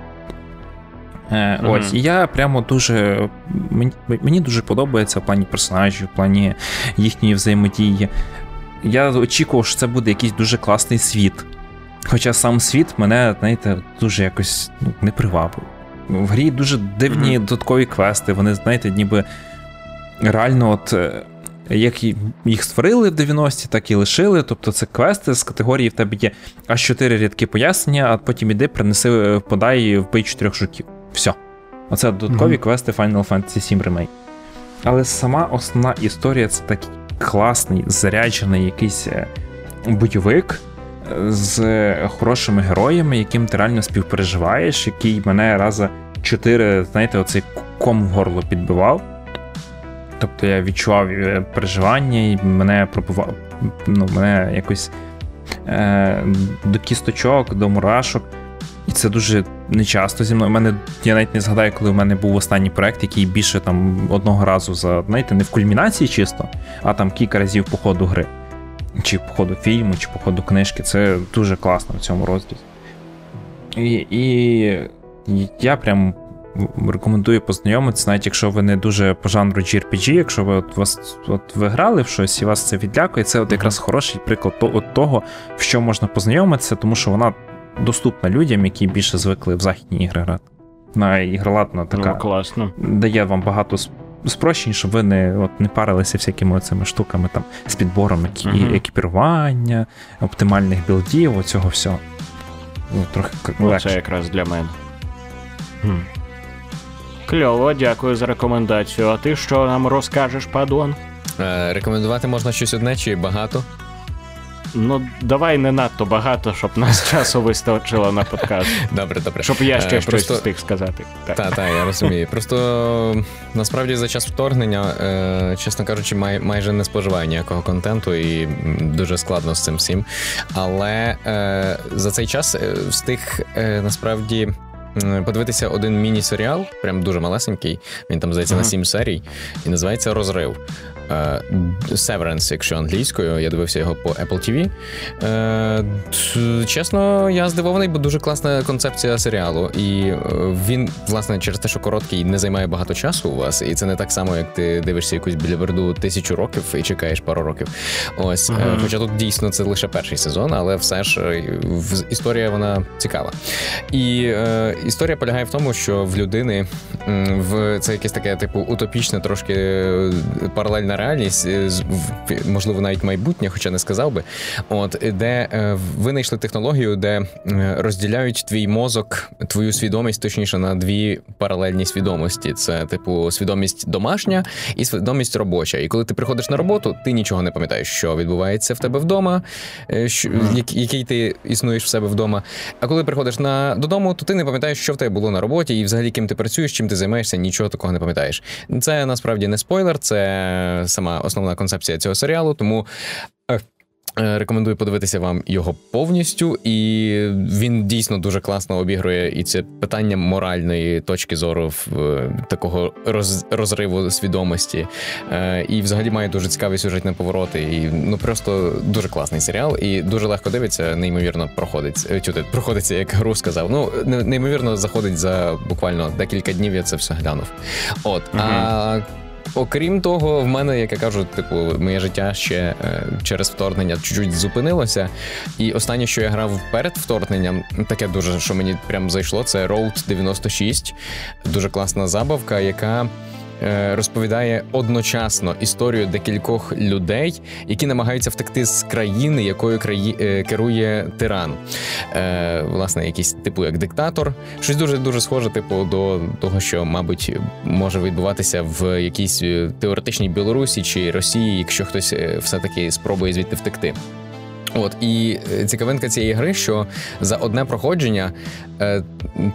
Е, Мгм. Ось, і я прямо дуже. Мені, мені дуже подобається в плані персонажів, в плані їхньої взаємодії. Я очікував, що це буде якийсь дуже класний світ. Хоча сам світ мене, знаєте, дуже якось ну, не привабив. В грі дуже дивні Мгм. додаткові квести, вони, знаєте, ніби реально, от. Як їх створили в 90-ті, так і лишили. Тобто це квести з категорії в тебе є аж 4 рядки пояснення, а потім іди, принеси, е, подай вбий чотирьох жуків. Все. Оце додаткові Мгм. квести Final Fantasy VII Remake. Але сама основна історія це такий класний, заряджений якийсь е, бойовик е, з хорошими героями, яким ти реально співпереживаєш, який мене раза чотири, знаєте, оцей ком в горло підбивав. Тобто я відчував е, переживання, і мене пробував, ну, мене якось е, до кісточок, до мурашок. І це дуже нечасто зі мною. Мене я навіть не згадаю, коли у мене був останній проект, який більше там одного разу за, знаєте, не в кульмінації чисто, а там кілька разів по ходу гри. Чи по ходу фільму, чи по ходу книжки. Це дуже класно в цьому розділі. І, і я прям рекомендую познайомитися, навіть якщо ви не дуже по жанру JRPG, якщо ви от вас от ви грали в щось і вас це відлякує, це от якраз хороший приклад то- от того, в що можна познайомитися, тому що вона доступна людям, які більше звикли в західні ігри грати. На ігроладна така Ну, класно. дає вам багато спрощень, щоб ви не, от, не парилися всякими цими штуками там, з підбором екі, Мгм. екіпірування, оптимальних білдів, оцього всього. Ну, трохи Ну, легше. це якраз для мене. Хм. Кльово, дякую за рекомендацію. А ти що нам розкажеш, падон? Е, рекомендувати можна щось одне чи багато. Ну, давай не надто багато, щоб нас часу вистачило на подкаст. Добре, добре. Щоб я ще Е, щось просто- встиг сказати. Так. Так, так, я розумію. Просто насправді за час вторгнення, е, чесно кажучи, май, майже не споживаю ніякого контенту і дуже складно з цим всім. Але е, за цей час встиг насправді. М, Подивитися один міні-серіал, прям дуже малесенький. Він там здається на сім серій, і називається Розрив. Е, Severance, якщо англійською, я дивився його по Apple TV. Е, Чесно, я здивований, бо дуже класна концепція серіалу. І е, він, власне, через те, що короткий, не займає багато часу у вас, і це не так само, як ти дивишся якусь біліберду тисячу років і чекаєш пару років. Ось, Мгм. хоча тут дійсно це лише перший сезон, але все ж історія вона цікава. І е, історія полягає в тому, що в людини в це якесь таке, типу, утопічне, трошки е, паралельна реальність, е, можливо, навіть майбутнє, хоча не сказав би. От де е, винайшли технологію, де е, розділяють твій мозок, твою свідомість, точніше, на дві паралельні свідомості. Це, типу, свідомість домашня і свідомість робоча. І коли ти приходиш на роботу, ти нічого не пам'ятаєш, що відбувається в тебе вдома, що, який ти існуєш в себе вдома. А коли приходиш на додому, то ти не пам'ятаєш, що в тебе було на роботі, і взагалі ким ти працюєш, чим ти займаєшся, нічого такого не пам'ятаєш. Це насправді не спойлер, це сама основна концепція цього серіалу. Тому. е, е, Рекомендую подивитися вам його повністю, і він дійсно дуже класно обігрує і це питання моральної точки зору в е, такого роз, розриву свідомості. І взагалі має дуже цікаві сюжетні повороти. І ну просто дуже класний серіал, і дуже легко дивиться, неймовірно проходить. е, проходиться, як гру сказав. Ну неймовірно заходить за буквально декілька днів. Я це все глянув. От а. Окрім того, в мене, як я кажу, типу, моє життя ще е, через вторгнення чуть-чуть зупинилося. І останнє, що я грав перед вторгненням, таке дуже, що мені прям зайшло, це Road 96. Дуже класна забавка, яка розповідає одночасно історію декількох людей, які намагаються втекти з країни, якою краї... е, керує тиран. Е, власне, якийсь типу як диктатор. Щось дуже дуже схоже, типу, до того, що, мабуть, може відбуватися в якійсь е, теоретичній Білорусі чи Росії, якщо хтось е, все-таки спробує звідти втекти. От і е, цікавинка цієї гри, що за одне проходження е,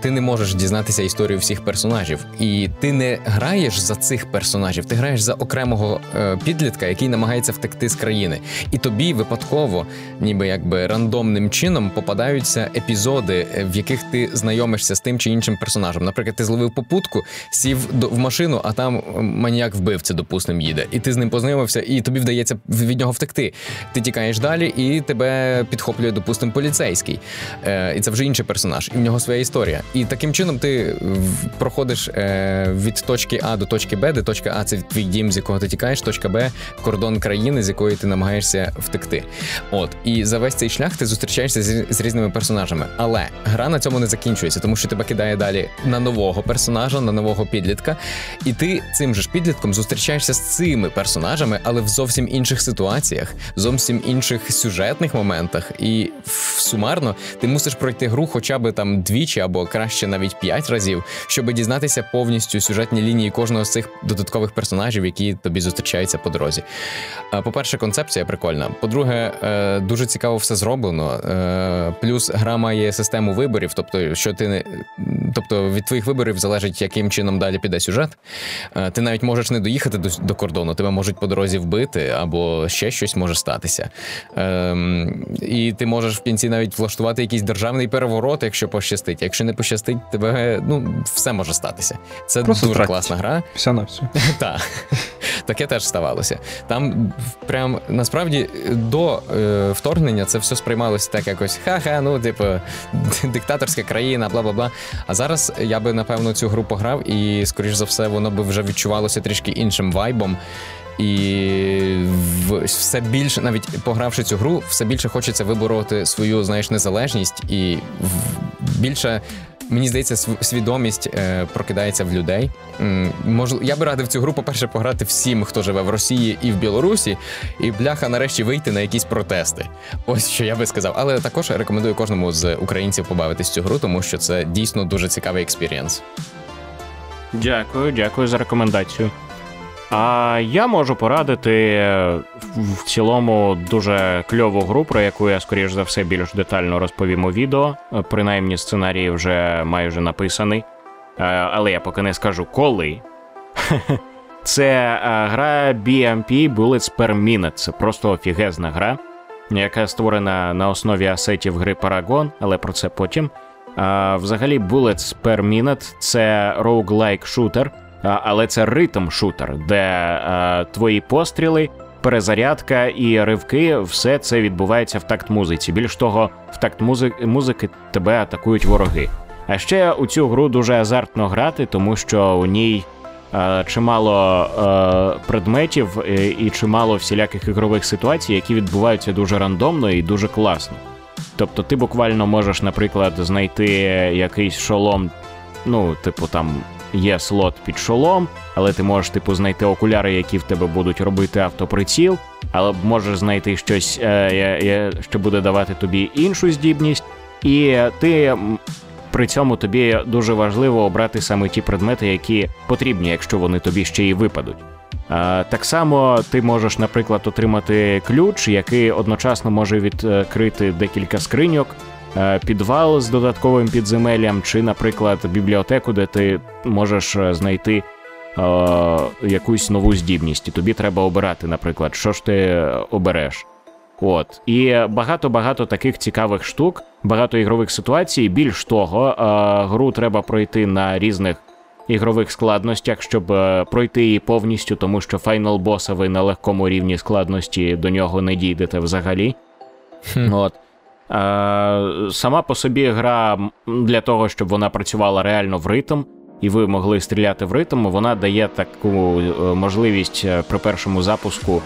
ти не можеш дізнатися історію всіх персонажів, і ти не граєш за цих персонажів, ти граєш за окремого е, підлітка, який намагається втекти з країни. І тобі випадково, ніби якби рандомним чином, попадаються епізоди, е, в яких ти знайомишся з тим чи іншим персонажем. Наприклад, ти зловив попутку, сів до в машину, а там маніяк вбивця, допустим, їде, і ти з ним познайомився, і тобі вдається від нього втекти. Ти тікаєш далі, і тебе підхоплює, допустим, поліцейський. Е, І це вже інший персонаж, і в нього своя історія. І таким чином ти проходиш е, від точки А до точки Б, де точка А це твій дім, з якого ти тікаєш, точка Б кордон країни, з якої ти намагаєшся втекти. От і за весь цей шлях ти зустрічаєшся з, з різними персонажами. Але гра на цьому не закінчується, тому що тебе кидає далі на нового персонажа, на нового підлітка, і ти цим же ж підлітком зустрічаєшся з цими персонажами, але в зовсім інших ситуаціях, зовсім інших сюжетних моментах. І сумарно ти мусиш пройти гру хоча б там двічі або краще навіть п'ять разів, щоб дізнатися повністю сюжетні лінії кожного з цих додаткових персонажів, які тобі зустрічаються по дорозі. По-перше, концепція прикольна. По-друге, е, дуже цікаво все зроблено. Е, Плюс гра має систему виборів, тобто, що ти не тобто від твоїх виборів залежить, яким чином далі піде сюжет. Е, Ти навіть можеш не доїхати до, до кордону, тебе можуть по дорозі вбити, або ще щось може статися. Ем, і ти можеш в кінці навіть влаштувати якийсь державний переворот, якщо пощастить. Якщо не пощастить, тебе ну все може статися. Це Просто дуже втратять. класна гра. Все на все. Так, таке теж ставалося. Там прям насправді до е, вторгнення це все сприймалося так якось ха-ха, ну, типу, диктаторська країна, бла бла бла. А зараз я би напевно цю гру пограв, і, скоріш за все, воно би вже відчувалося трішки іншим вайбом. І в- все більше, навіть погравши цю гру, все більше хочеться вибороти свою, знаєш, незалежність і більше. Мені здається, св- свідомість е, прокидається в людей. М, Мож, я би радив цю гру, по-перше, пограти всім, хто живе в Росії і в Білорусі, і бляха нарешті вийти на якісь протести. Ось що я би сказав. Але також рекомендую кожному з українців побавитись цю гру, тому що це дійсно дуже цікавий експірієнс. Дякую, дякую за рекомендацію. А я можу порадити е, в цілому дуже кльову гру, про яку я, скоріш за все, більш детально розповім у відео. Е, Принаймні, сценарій вже майже написаний. Е, Але я поки не скажу коли. Це гра BMP Bullets Per Minute. Це просто офігезна гра, яка створена на основі асетів гри Paragon, але про це потім. Взагалі, Bullets Per Minute – це roguelike шутер, але це ритм шутер, де а, твої постріли, перезарядка і ривки все це відбувається в такт музиці. Більш того, в такт музи- музики тебе атакують вороги. А ще у цю гру дуже азартно грати, тому що у ній е, чимало е, предметів е, і чимало всіляких ігрових ситуацій, які відбуваються дуже рандомно і дуже класно. Тобто ти буквально можеш, наприклад, знайти якийсь шолом, ну, типу, там є слот під шолом, але ти можеш, типу, знайти окуляри, які в тебе будуть робити автоприціл, але можеш знайти щось, е, що буде давати тобі іншу здібність, і ти. При цьому тобі дуже важливо обрати саме ті предмети, які потрібні, якщо вони тобі ще й випадуть. Так само ти можеш, наприклад, отримати ключ, який одночасно може відкрити декілька скриньок, підвал з додатковим підземеллям, чи, наприклад, бібліотеку, де ти можеш е, знайти е, якусь нову здібність. І тобі треба обирати, наприклад, що ж ти е, обереш. От і багато-багато таких цікавих штук, багато ігрових ситуацій. Більш того, е, гру треба пройти на різних ігрових складностях, щоб е, пройти її повністю, тому що файнал боса ви на легкому рівні складності до нього не дійдете взагалі. Хм. От. Е, сама по собі гра для того, щоб вона працювала реально в ритм, і ви могли стріляти в ритм, вона дає таку е, можливість е, при першому запуску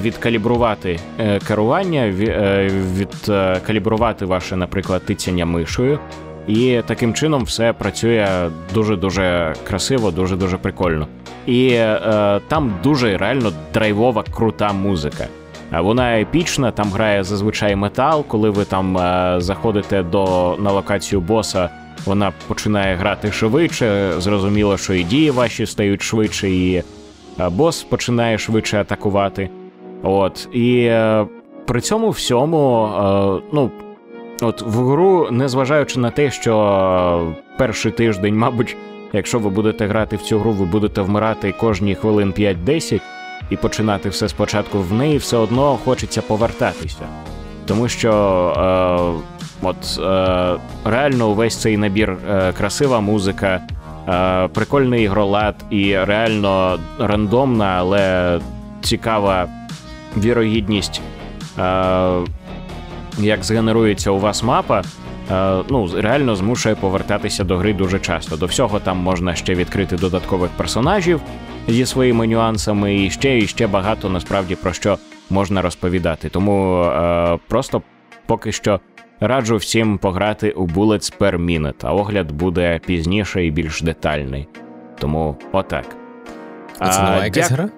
відкалібрувати керування, ві- відкалібрувати ваше, наприклад, тицяння мишою. І таким чином все працює дуже-дуже красиво, дуже-дуже прикольно. і е, там дуже реально драйвова, крута музика. Вона епічна, там грає зазвичай метал. Коли ви там е, заходите до на локацію боса, вона починає грати швидше. Зрозуміло, що і дії ваші стають швидше, і е, бос починає швидше атакувати. От і е, при цьому всьому, ну. От в гру, незважаючи на те, що перший тиждень, мабуть, якщо ви будете грати в цю гру, ви будете вмирати кожні хвилин 5-10 і починати все спочатку в неї, все одно хочеться повертатися. Тому що е, от е, реально увесь цей набір е, красива музика, е, прикольний ігролад і реально рандомна, але цікава вірогідність. Е, як згенерується у вас мапа, е, ну, реально змушує повертатися до гри дуже часто. До всього там можна ще відкрити додаткових персонажів зі своїми нюансами, і ще і ще багато насправді про що можна розповідати. Тому е, просто поки що раджу всім пограти у Bullets per Minute, а огляд буде пізніше і більш детальний. Тому отак. А це нова якась гра?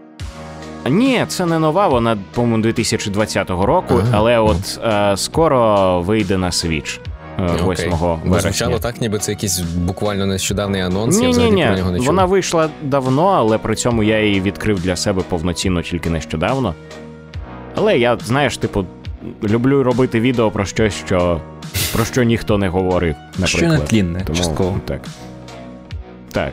ні, це не нова, вона, по-моєму, 2020 року, Ага. але от е, скоро вийде на Switch е, 8 Окей. Вересня. звучало так, ніби це якийсь буквально нещодавний анонс, Ні, ні, взагалі ні. про нього не чув. Вона вийшла давно, але при цьому я її відкрив для себе повноцінно тільки нещодавно. Але я, знаєш, типу, люблю робити відео про щось, що про що ніхто не говорив. Наприклад. Що натлінне, частково. так. Так.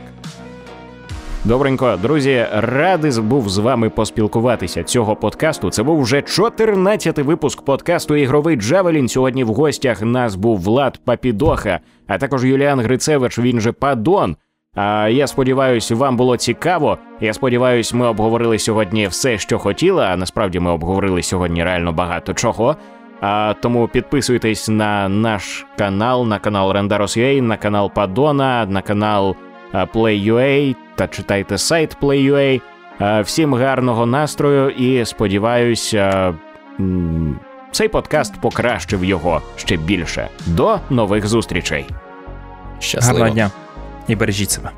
Добренько, друзі, радий був з вами поспілкуватися цього подкасту. Це був вже 14-й випуск подкасту Ігровий Джавелін. Сьогодні в гостях нас був Влад Папідоха, а також Юліан Грицевич, він же Падон. А я сподіваюся, вам було цікаво. Я сподіваюся, ми обговорили сьогодні все, що хотіли. А насправді ми обговорили сьогодні реально багато чого. А, тому підписуйтесь на наш канал, на канал Rendaros.ua, на канал Падона, на канал Play.ua та читайте сайт Play.ua. Всім гарного настрою і сподіваюся, цей подкаст покращив його ще більше. До нових зустрічей! Щасливо. Гарного дня і бережіть себе.